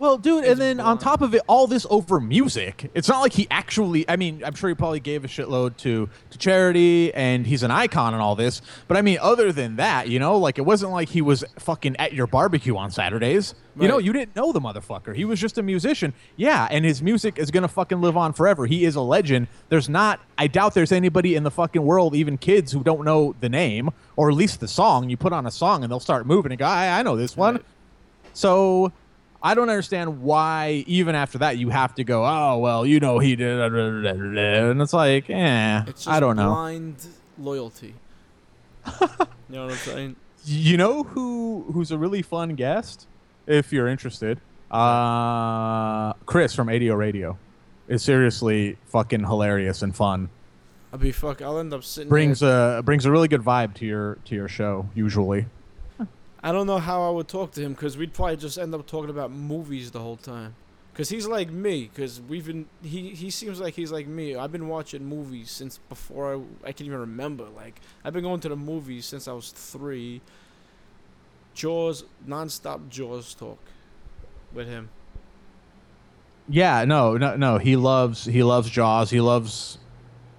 Well, dude, and then on top of it, all this over music. It's not like he actually. I mean, I'm sure he probably gave a shitload to to charity, and he's an icon and all this. But I mean, other than that, you know, like it wasn't like he was fucking at your barbecue on Saturdays. You know, you didn't know the motherfucker. He was just a musician. Yeah, and his music is gonna fucking live on forever. He is a legend. There's not. I doubt there's anybody in the fucking world, even kids, who don't know the name or at least the song. You put on a song and they'll start moving and go, I, I know this one. So I don't understand why even after that you have to go, oh well, you know he did, and it's like, eh, It's just I don't know. blind loyalty. [LAUGHS] you know what I'm saying? You know who who's a really fun guest, if you're interested. Uh, Chris from ADO Radio is seriously fucking hilarious and fun. I'll be fuck. I'll end up sitting. Brings there. a brings a really good vibe to your to your show usually. I don't know how I would talk to him because we'd probably just end up talking about movies the whole time. Cause he's like me. Cause we've been he he seems like he's like me. I've been watching movies since before I, I can even remember. Like I've been going to the movies since I was three. Jaws nonstop Jaws talk with him. Yeah, no, no, no. He loves he loves Jaws. He loves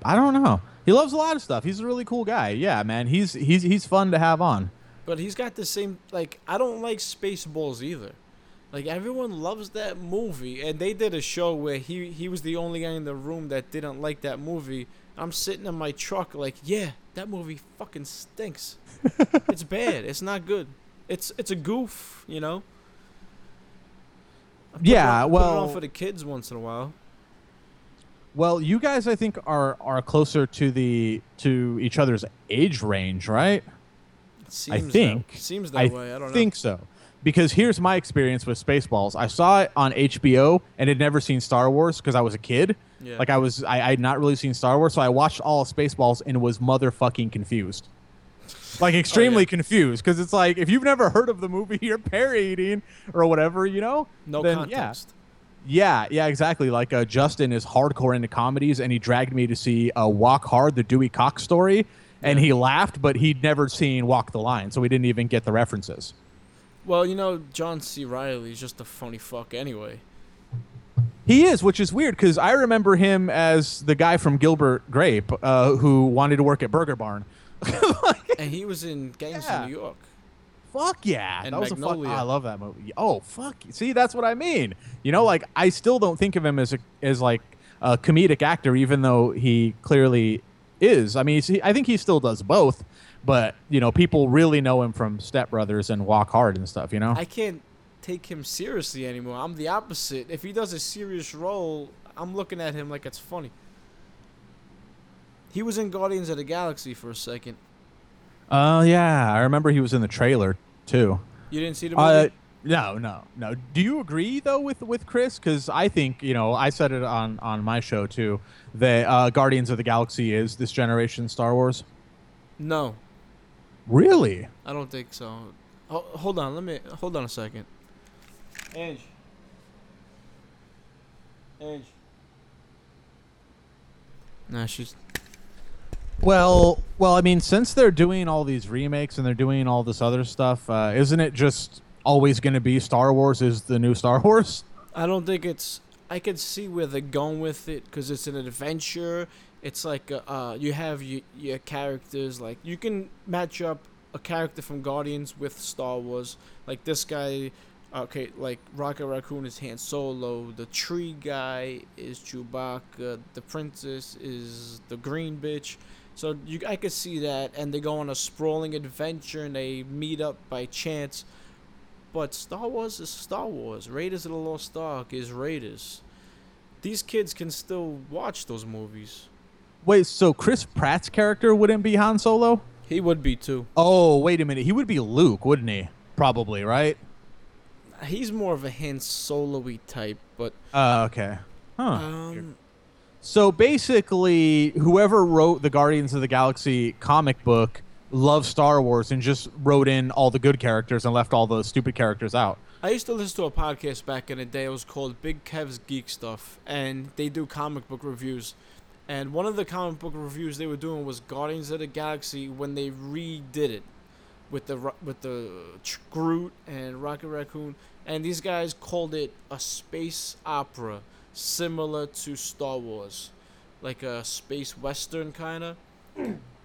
I don't know. He loves a lot of stuff. He's a really cool guy. Yeah, man. He's he's he's fun to have on. But he's got the same like I don't like Spaceballs either. Like everyone loves that movie, and they did a show where he he was the only guy in the room that didn't like that movie. I'm sitting in my truck like, yeah, that movie fucking stinks. [LAUGHS] it's bad. It's not good. It's it's a goof, you know. Put it Yeah, on- put it on well- for the kids once in a while. Well, you guys I think are are closer to the to each other's age range, right? Seems think- that, seems that I way. I don't think so. Because here's my experience with Spaceballs. I saw it on HBO and had never seen Star Wars because I was a kid. Yeah. Like I was I, I had not really seen Star Wars, so I watched all of Spaceballs and was motherfucking confused. Like [LAUGHS] extremely confused because it's like if you've never heard of the movie, [LAUGHS] you're parodying or whatever, you know. No, no then, context. Yeah, yeah, yeah, exactly. Like uh, Justin is hardcore into comedies, and he dragged me to see uh, Walk Hard, the Dewey Cox story, and he laughed, but he'd never seen Walk the Line, so he didn't even get the references. Well, you know, John C. Reilly's just a funny fuck anyway. He is, which is weird because I remember him as the guy from Gilbert Grape uh, who wanted to work at Burger Barn. [LAUGHS] And he was in Gangs Yeah. of New York. Fuck yeah, And that was a fuck. Magnolia. I love that movie. Oh fuck, see that's what I mean. You know, like I still don't think of him as a as like a comedic actor, even though he clearly is. I mean, he, I think he still does both. But you know, people really know him from Step Brothers and Walk Hard and stuff. You know, I can't take him seriously anymore. I'm the opposite. If he does a serious role, I'm looking at him like it's funny. He was in Guardians of the Galaxy for a second. Oh yeah, I remember he was in the trailer too. You didn't see the movie? Uh, no, no, no. Do you agree though with with Chris? Because I think you know I said it on on my show too that uh, Guardians of the Galaxy is this generation Star Wars. no, Really? I don't think so. Ho- hold on, let me hold on a second. Ange. Ange. Nah, she's Well, well, I mean, since they're doing all these remakes and they're doing all this other stuff, uh, isn't it just always going to be Star Wars is the new Star [LAUGHS] Wars? I don't think it's. I can see where they're going with it because it's an adventure. It's like uh, uh, you have your, your characters. Like you can match up a character from Guardians with Star Wars. Like this guy, okay, like Rocket Raccoon is Han Solo. The tree guy is Chewbacca. The princess is the green bitch. So you, I could see that, and they go on a sprawling adventure, and they meet up by chance. But Star Wars is Star Wars. Raiders of the Lost Ark is Raiders. These kids can still watch those movies. Wait, so Chris Pratt's character wouldn't be Han Solo? He would be too. Oh, wait a minute. He would be Luke, wouldn't he? Probably, right? He's more of a Han Solo-y type, but Uh, okay. Huh. um, So basically, whoever wrote the Guardians of the Galaxy comic book loved Star Wars and just wrote in all the good characters and left all the stupid characters out. I used to listen to a podcast back in the day. It was called Big Kev's Geek Stuff, and they do comic book reviews. And one of the comic book reviews they were doing was Guardians of the Galaxy when they redid it with the with the Groot and Rocket Raccoon, and these guys called it a space opera similar to Star Wars, like a space western kind of.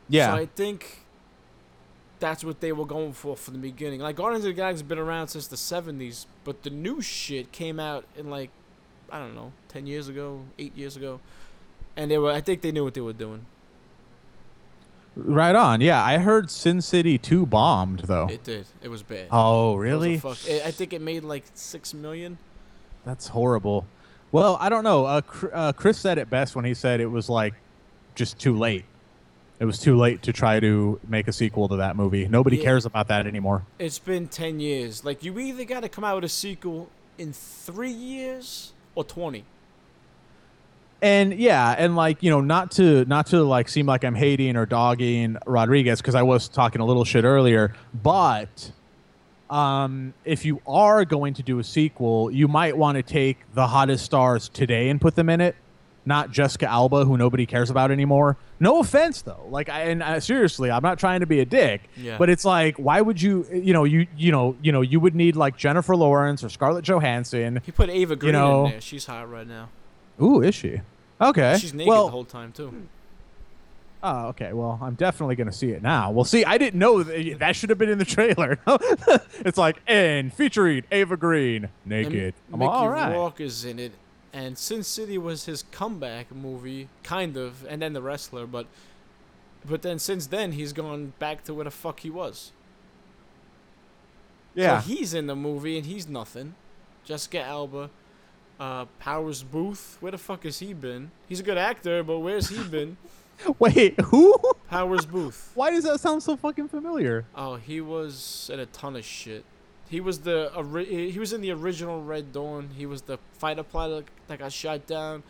Yeah. So I think that's what they were going for from the beginning. Like Guardians of the Galaxy has been around since the '70s, but the new shit came out in like I don't know, ten years ago, eight years ago, and they were. I think they knew what they were doing. right on. Yeah, I heard Sin City 2 bombed though. It did. It was bad. oh, It was a really? fuck- I think it made like six million. That's horrible. Well, I don't know. Uh, uh, Chris said it best when he said it was like just too late. It was too late to try to make a sequel to that movie. Nobody Yeah. cares about that anymore. It's been ten years. Like you either got to come out with a sequel in three years or twenty. and yeah and like you know not to not to like seem like i'm hating or dogging rodriguez because i was talking a little shit earlier but um if you are going to do a sequel you might want to take the hottest stars today and put them in it not jessica alba who nobody cares about anymore no offense though like I, and uh, seriously i'm not trying to be a dick Yeah. but it's like why would you you know you you know you know you would need like jennifer lawrence or scarlett johansson He put Eva Green you know- in there. She's hot right now. ooh is she okay She's naked well the whole time too. Oh, okay. Well, I'm definitely going to see it now. Well, see, I didn't know that, that should have been in the trailer. [LAUGHS] it's like, and featuring Eva Green And naked. I'm Mickey all right. Rourke is in it, and Sin City was his comeback movie, kind of, and then the wrestler, but but then since then he's gone back to where the fuck he was. Yeah. So he's in the movie and he's nothing. Jessica Alba, uh, Powers Boothe, where the fuck has he been? He's a good actor, but where's he been? [LAUGHS] Wait, who? Powers Boothe. Why does that sound so fucking familiar? Oh, he was in a ton of shit. He was the he was in the original Red Dawn. He was the fighter pilot that got shot down.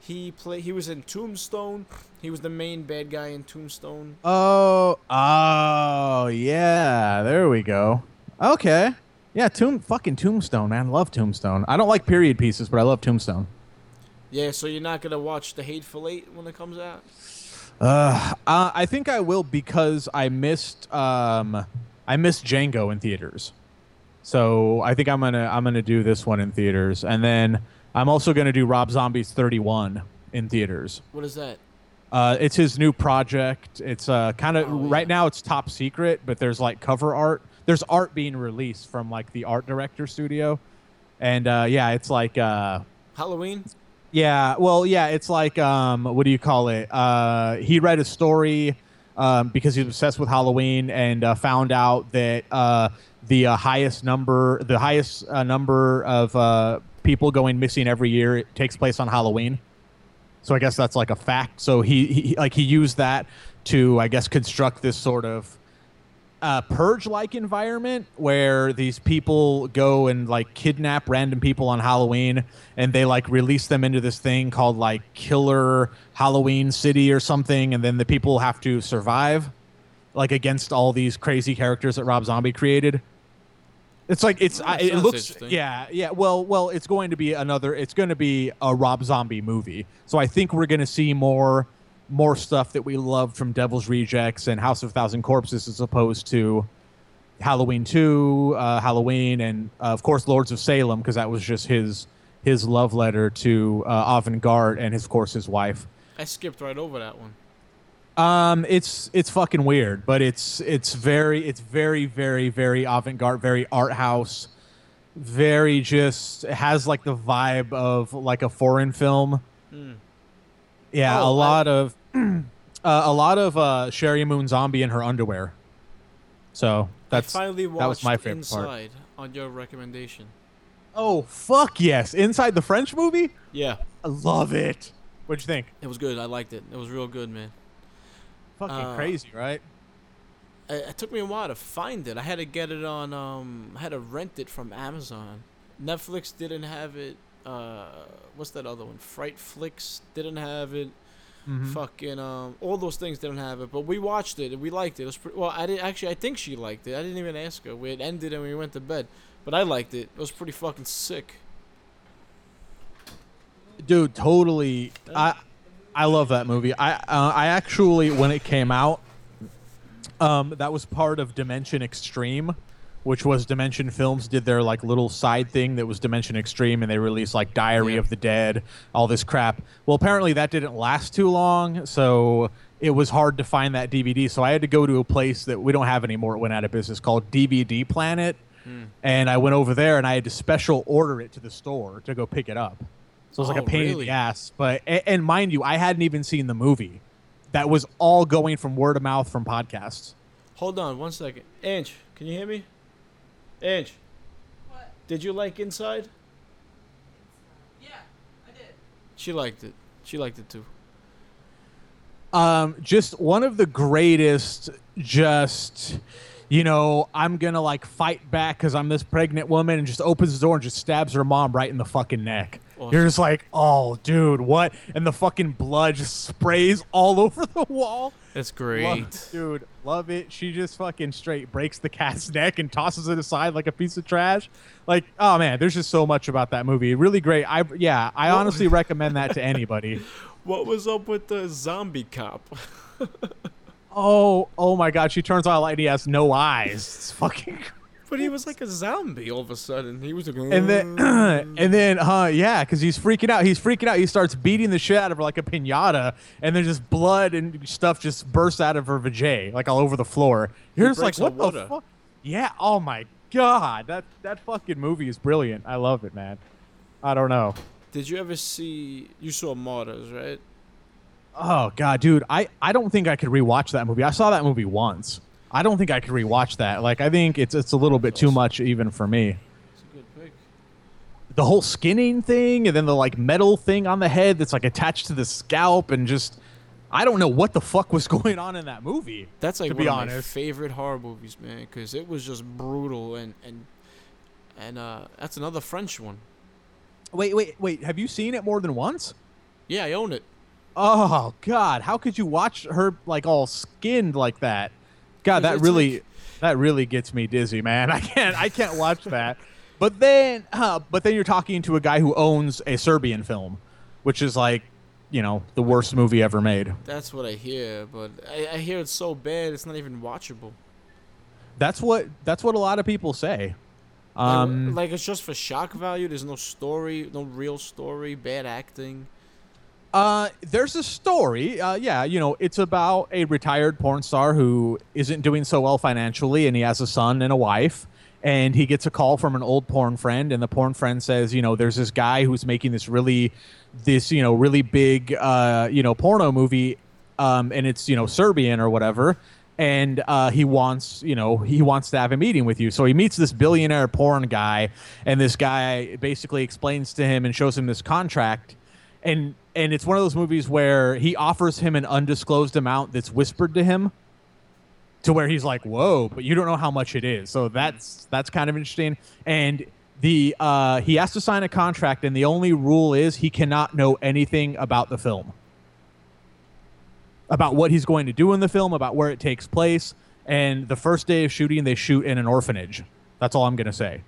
He play he was in Tombstone. He was the main bad guy in Tombstone. Oh, oh, yeah. There we go. Okay. Yeah, tomb, fucking Tombstone, man. Love Tombstone. I don't like period pieces, but I love Tombstone. Yeah, so you're not gonna watch The Hateful Eight when it comes out? Uh, uh, I think I will because I missed um, I missed Django in theaters, so I think I'm gonna I'm gonna do this one in theaters, and then I'm also gonna do Rob Zombie's 31 in theaters. What is that? Uh, it's his new project. It's uh, kind of Oh, right yeah. now it's top secret, but there's like cover art. There's art being released from like the art director studio, and uh, yeah, it's like uh, Halloween? yeah, well, yeah, it's like um, what do you call it? Uh, he read a story um, because he's obsessed with Halloween and uh, found out that uh, the uh, highest number, the highest uh, number of uh, people going missing every year, it takes place on Halloween. So I guess that's like a fact. So he, he like he used that to I guess construct this sort of uh, purge-like environment where these people go and like kidnap random people on Halloween, and they like release them into this thing called like Killer Halloween City or something, and then the people have to survive, like against all these crazy characters that Rob Zombie created. It's like it's I, it looks yeah yeah well well it's going to be another it's going to be a Rob Zombie movie so I think we're going to see more more stuff that we love from Devil's Rejects and House of a Thousand Corpses as opposed to Halloween 2, uh, Halloween, and uh, of course Lords of Salem because that was just his his love letter to uh, Avantgarde and his, of course his wife. I skipped right over that one. Um, it's it's fucking weird, but it's it's very it's very very very avant-garde, very art house, very just has like the vibe of like a foreign film. Yeah, Oh, a I- lot of [CLEARS THROAT] uh, a lot of uh, Sheri Moon Zombie in her underwear. So that's I finally watched that was my favorite part. Inside on your recommendation. Oh fuck yes! Inside the French movie, Yeah, I love it. What'd you think? it was good. I liked it. It was real good, man. Fucking Uh, crazy, right? It, it took me a while to find it. I had to get it on. Um, I had to rent it from Amazon. Netflix didn't have it. Uh, what's that other one? Fright Flicks didn't have it. Mhm. Fucking um, all those things didn't have it, but we watched it and we liked it. It was pretty, well, I didn't actually. I think she liked it. I didn't even ask her. We had ended and we went to bed, but I liked it. It was pretty fucking sick. dude totally i i love that movie. I uh, i actually when it came out um that was part of dimension extreme which was dimension films did their like little side thing that was dimension extreme and they released like diary Yeah. of the dead all this crap. Well apparently that didn't last too long so it was hard to find that dvd so i had to go to a place that we don't have anymore. It went out of business called dvd planet and i went over there and i had to special order it to the store to go pick it up so it was like Oh, a pain in the ass. But and, and mind you, I hadn't even seen the movie. That was all going from word of mouth from podcasts. Hold on one second. Ange, can you hear me? Ange. What? Did you like Inside? Yeah, I did. She liked it. She liked it too. Um, just one of the greatest. Just you know, I'm gonna like fight back because I'm this pregnant woman, and just opens the door and just stabs her mom right in the fucking neck. Awesome. You're just like, oh, dude, what? And the fucking blood just sprays all [LAUGHS] over the wall. That's Love- great. dude, love it. She just fucking straight breaks the cat's [LAUGHS] neck and tosses it aside like a piece of trash. Like, oh man, there's just so much about that movie. Really great. I yeah, I honestly recommend that to [LAUGHS] anybody. What was up with the zombie cop? Oh, oh my god, she turns on a light and he has no eyes. It's fucking But he was like a zombie all of a sudden. He was like, and then [CLEARS THROAT] and then uh yeah, because he's freaking out. He's freaking out. He starts beating the shit out of her like a pinata, and then just blood and stuff just bursts out of her vajay, like all over the floor. You're just like, what the fuck? Yeah. Oh my god, that that fucking movie is brilliant. I love it, man. I don't know. Did you ever see? You saw Martyrs, right? Oh god, dude, I I don't think I could rewatch that movie. I saw that movie once. I don't think I could rewatch that. Like, I think it's it's a little bit too much even for me. It's a good pick. the whole skinning thing and then the like metal thing on the head that's like attached to the scalp and just I don't know what the fuck was [LAUGHS] going on in that movie. That's like to one be of my favorite horror movies, man, because it was just brutal and and and uh, that's another French one. Wait, wait, wait. Have you seen it more than once? Yeah, I own it. Oh god, how could you watch her like all skinned like that? God, that really like- that really gets me dizzy, man. [LAUGHS] I can't I can't watch that. But then uh, but then you're talking to a guy who owns a Serbian film, which is like, you know, the worst movie ever made. That's what I hear, but I, I hear it's so bad it's not even watchable. That's what that's what a lot of people say. Like- Um, like it's just for shock value. There's no story, no real story, bad acting. Uh, there's a story. Uh, yeah, you know, it's about a retired porn star who isn't doing so well financially, and he has a son and a wife. And he gets a call from an old porn friend, and the porn friend says, you know, there's this guy who's making this really, this you know, really big, uh, you know, porno movie, um, and it's you know Serbian or whatever. and uh, he wants you know he wants to have a meeting with you so he meets this billionaire porn guy and this guy basically explains to him and shows him this contract and and it's one of those movies where he offers him an undisclosed amount that's whispered to him to where he's like whoa but you don't know how much it is so that's that's kind of interesting and the uh, he has to sign a contract and the only rule is he cannot know anything about the film about what he's going to do in the film, about where it takes place. And the first day of shooting, they shoot in an orphanage. That's all I'm going to say.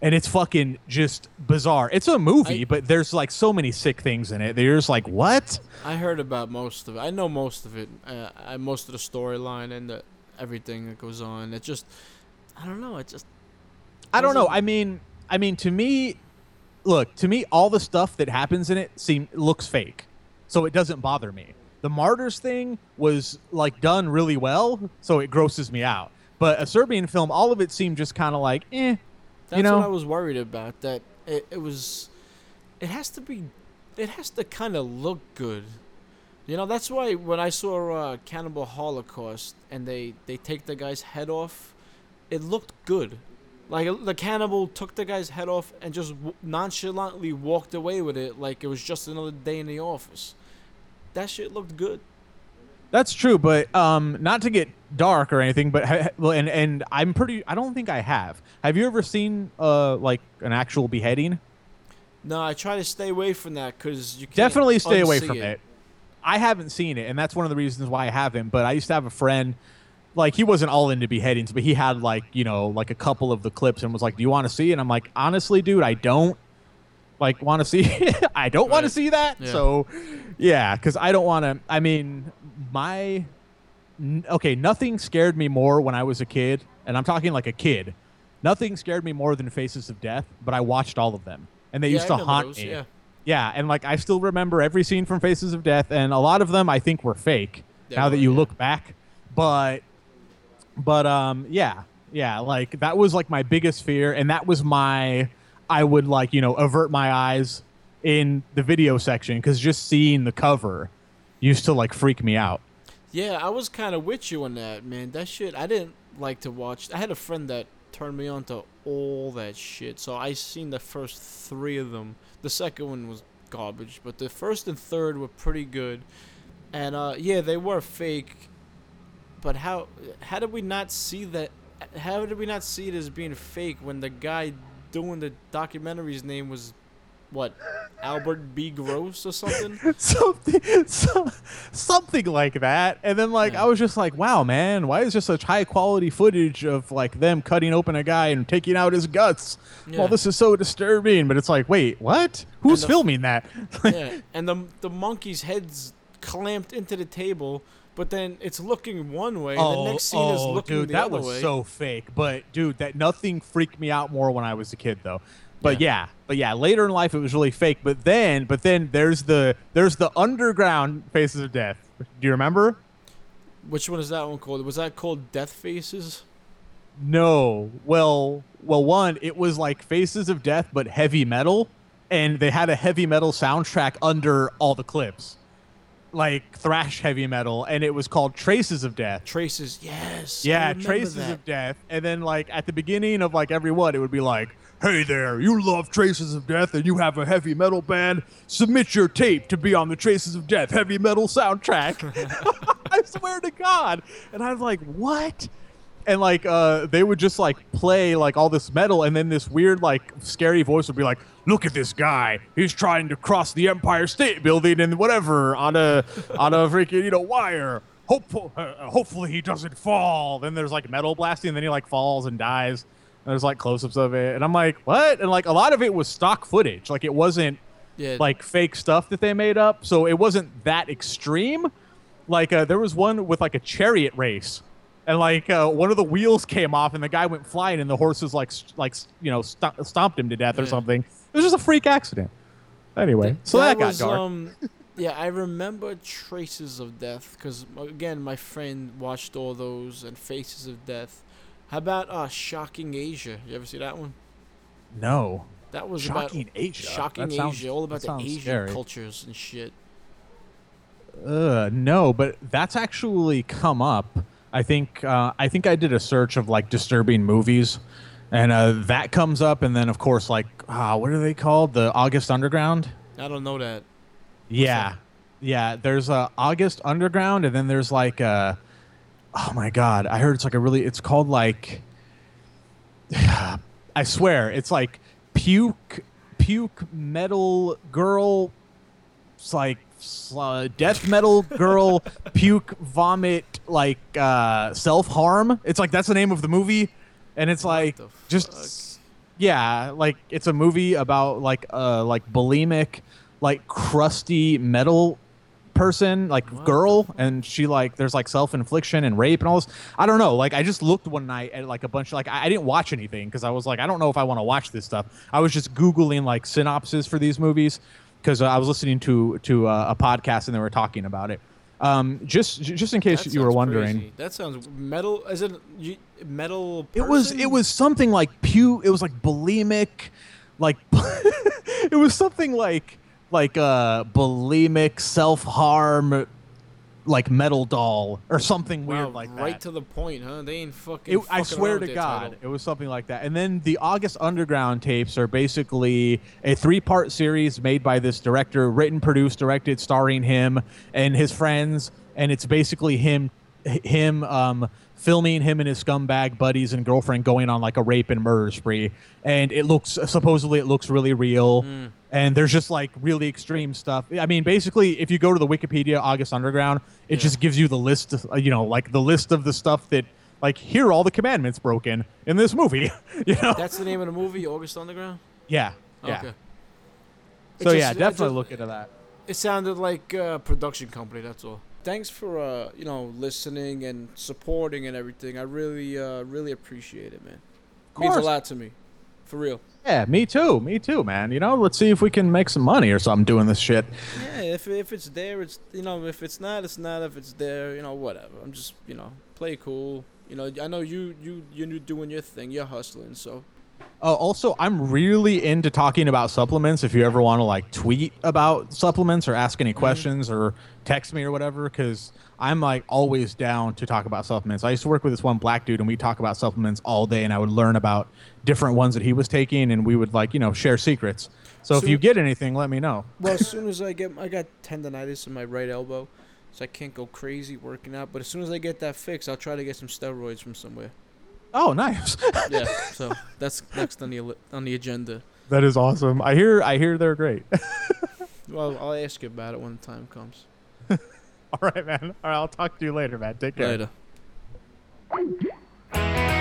And it's fucking just bizarre. It's a movie, I- but there's like so many sick things in it. that You're just like, what? I heard about most of it. I know most of it. Uh, I most of the storyline and the, everything that goes on. It just, I don't know. It just I don't know. Doesn't- I mean, I mean, to me, look, to me, all the stuff that happens in it seem looks fake, so it doesn't bother me. The martyrs thing was like done really well, so it grosses me out. But a Serbian film, all of it seemed just kind of like, eh. That's you know, what I was worried about. That it, it was, it has to be, it has to kind of look good. You know, that's why when I saw uh, Cannibal Holocaust and they they take the guy's head off, it looked good. Like the cannibal took the guy's head off and just w- nonchalantly walked away with it, like it was just another day in the office. That shit looked good. That's true, but um, not to get dark or anything, but ha- and and I'm pretty. I don't think I have. Have you ever seen uh like an actual beheading? No, I try to stay away from that because you can't Definitely stay away from it. I haven't seen it, and that's one of the reasons why I haven't. But I used to have a friend, like he wasn't all into beheadings, but he had like you know like a couple of the clips and was like, "Do you want to see?" it? And I'm like, honestly, dude, I don't like want to see. [LAUGHS] I don't want to see that. Yeah. So, yeah, because I don't want to. I mean, my okay, nothing scared me more when I was a kid, and I'm talking like a kid. Nothing scared me more than Faces of Death, but I watched all of them, and they Yeah, used to haunt those, me. yeah. Yeah, and like I still remember every scene from Faces of Death, and a lot of them I think were fake. They now that you yeah. look back, but but um yeah yeah like that was like my biggest fear, and that was my I would like you know avert my eyes in the video section because just seeing the cover used to like freak me out. Yeah, I was kind of with you on that, man. That shit, I didn't like to watch. I had a friend that turned me on to all that shit. So I seen the first three of them. The second one was garbage, but the first and third were pretty good. And uh, yeah, they were fake. But how how did we not see that? How did we not see it as being fake when the guy doing the documentary's name was what Albert B. Gross or something? [LAUGHS] something so, something like that and then like Yeah. i was just like wow man why is there such high quality footage of like them cutting open a guy and taking out his guts Yeah. well this is so disturbing but it's like wait what who's the- filming that [LAUGHS] yeah, and the the monkey's head's clamped into the table, but then it's looking one way, and the oh, next scene is oh, looking Oh, dude the that other was way. so fake but dude that nothing freaked me out more when i was a kid though but yeah. but yeah later in life it was really fake but then but then there's the there's the underground faces of death do you remember Which one is that one called? Was that called Death Faces? No. Well, well, one, it was like Faces of Death, but heavy metal, and they had a heavy metal soundtrack under all the clips, like thrash heavy metal, and it was called Traces of Death. Traces, yes. Yeah, remember Traces that. of Death, and then like at the beginning of like every one, it would be like, "Hey there, you love Traces of Death, and you have a heavy metal band. Submit your tape to be on the Traces of Death heavy metal soundtrack." [LAUGHS] [LAUGHS] I swear to God, and I was like, "What?" and like uh they would just like play like all this metal and then this weird like scary voice would be like look at this guy he's trying to cross the empire state building and whatever on a on a freaking you know wire hopeful uh, hopefully he doesn't fall then there's like metal blasting and then he like falls and dies there's like close-ups of it. And i'm like what? And like a lot of it was stock footage. Like it wasn't Yeah, like fake stuff that they made up. So it wasn't that extreme. Like uh, there was one with like a chariot race. And like uh, one of the wheels came off and the guy went flying and the horses like s- like you know st- stomped him to death or something. It was just a freak accident. Anyway so that, got was, dark. Um, yeah, I remember Traces of Death because again, my friend watched all those and Faces of Death. How about uh, Shocking Asia? You ever see that one? no That was Shocking about Asia? Shocking That sounds- Asia, all about the Asian scary. cultures and shit. Uh, no, but that's actually come up. I think uh, I think I did a search of like disturbing movies, and uh, that comes up, and then of course like uh, what are they called? The August Underground. I don't know that. Yeah, yeah. There's uh, August Underground, and then there's like uh, oh my god, I heard it's like a really. It's called like. [SIGHS] I swear, it's like puke, puke metal girl. It's like uh, death metal girl [LAUGHS] puke vomit like uh, self harm. It's like that's the name of the movie, and it's like just yeah, like it's a movie about like uh like bulimic, like crusty metal person, like girl, and she like there's like self infliction and rape and all this. I don't know. Like I just looked one night at like a bunch of like I, I didn't watch anything because I was like I don't know if I want to watch this stuff. I was just googling like synopses for these movies because uh, I was listening to to uh, a podcast and they were talking about it. Um, just just in case That you were wondering. crazy. That sounds metal. Is it metal? It was it was something like pew. It was like bulimic, like [LAUGHS] it was something like like a bulimic self harm, like metal doll or something Wow, weird like right that. to the point, huh? They ain't fucking. It, I swear to God, title. it was something like that. And then the August Underground tapes are basically a three-part series made by this director, written, produced, directed, starring him and his friends. And it's basically him, him um, filming him and his scumbag buddies and girlfriend going on like a rape and murder spree, and it looks supposedly it looks really real. And there's just like really extreme stuff. I mean, basically, if you go to the Wikipedia August Underground, it Yeah. just gives you the list, of, uh, you know, like the list of the stuff that, like, here are all the commandments broken in this movie. [LAUGHS] you know? That's the name of the movie, August Underground. yeah, yeah. Okay. So It yeah, definitely just- look into that. It sounded like a production company. That's all. Thanks for uh, you know listening and supporting and everything. I really uh, really appreciate it, man. Means a lot to me, for real. Yeah, me too. Me too, man. You know, let's see if we can make some money or something doing this shit. Yeah, if if it's there, it's you know. If it's not, it's not. If it's there, you know, whatever. I'm just you know play cool. You know, I know you you you're doing your thing. You're hustling, so Uh, also, I'm really into talking about supplements. If you ever want to like tweet about supplements or ask any questions or text me or whatever, because I'm like always down to talk about supplements. I used to work with this one black dude, and we talk about supplements all day, and I would learn about different ones that he was taking, and we would like you know share secrets. So, if you get anything, let me know. Well, as [LAUGHS] soon as I get, I got tendonitis in my right elbow, so I can't go crazy working out. But as soon as I get that fixed, I'll try to get some steroids from somewhere. Oh, nice. [LAUGHS] Yeah, so that's next on the on the agenda. that is awesome. I hear. I hear they're great. [LAUGHS] Well, I'll ask you about it when the time comes. all right, man. All right, I'll talk to you later, man. Take care. Later.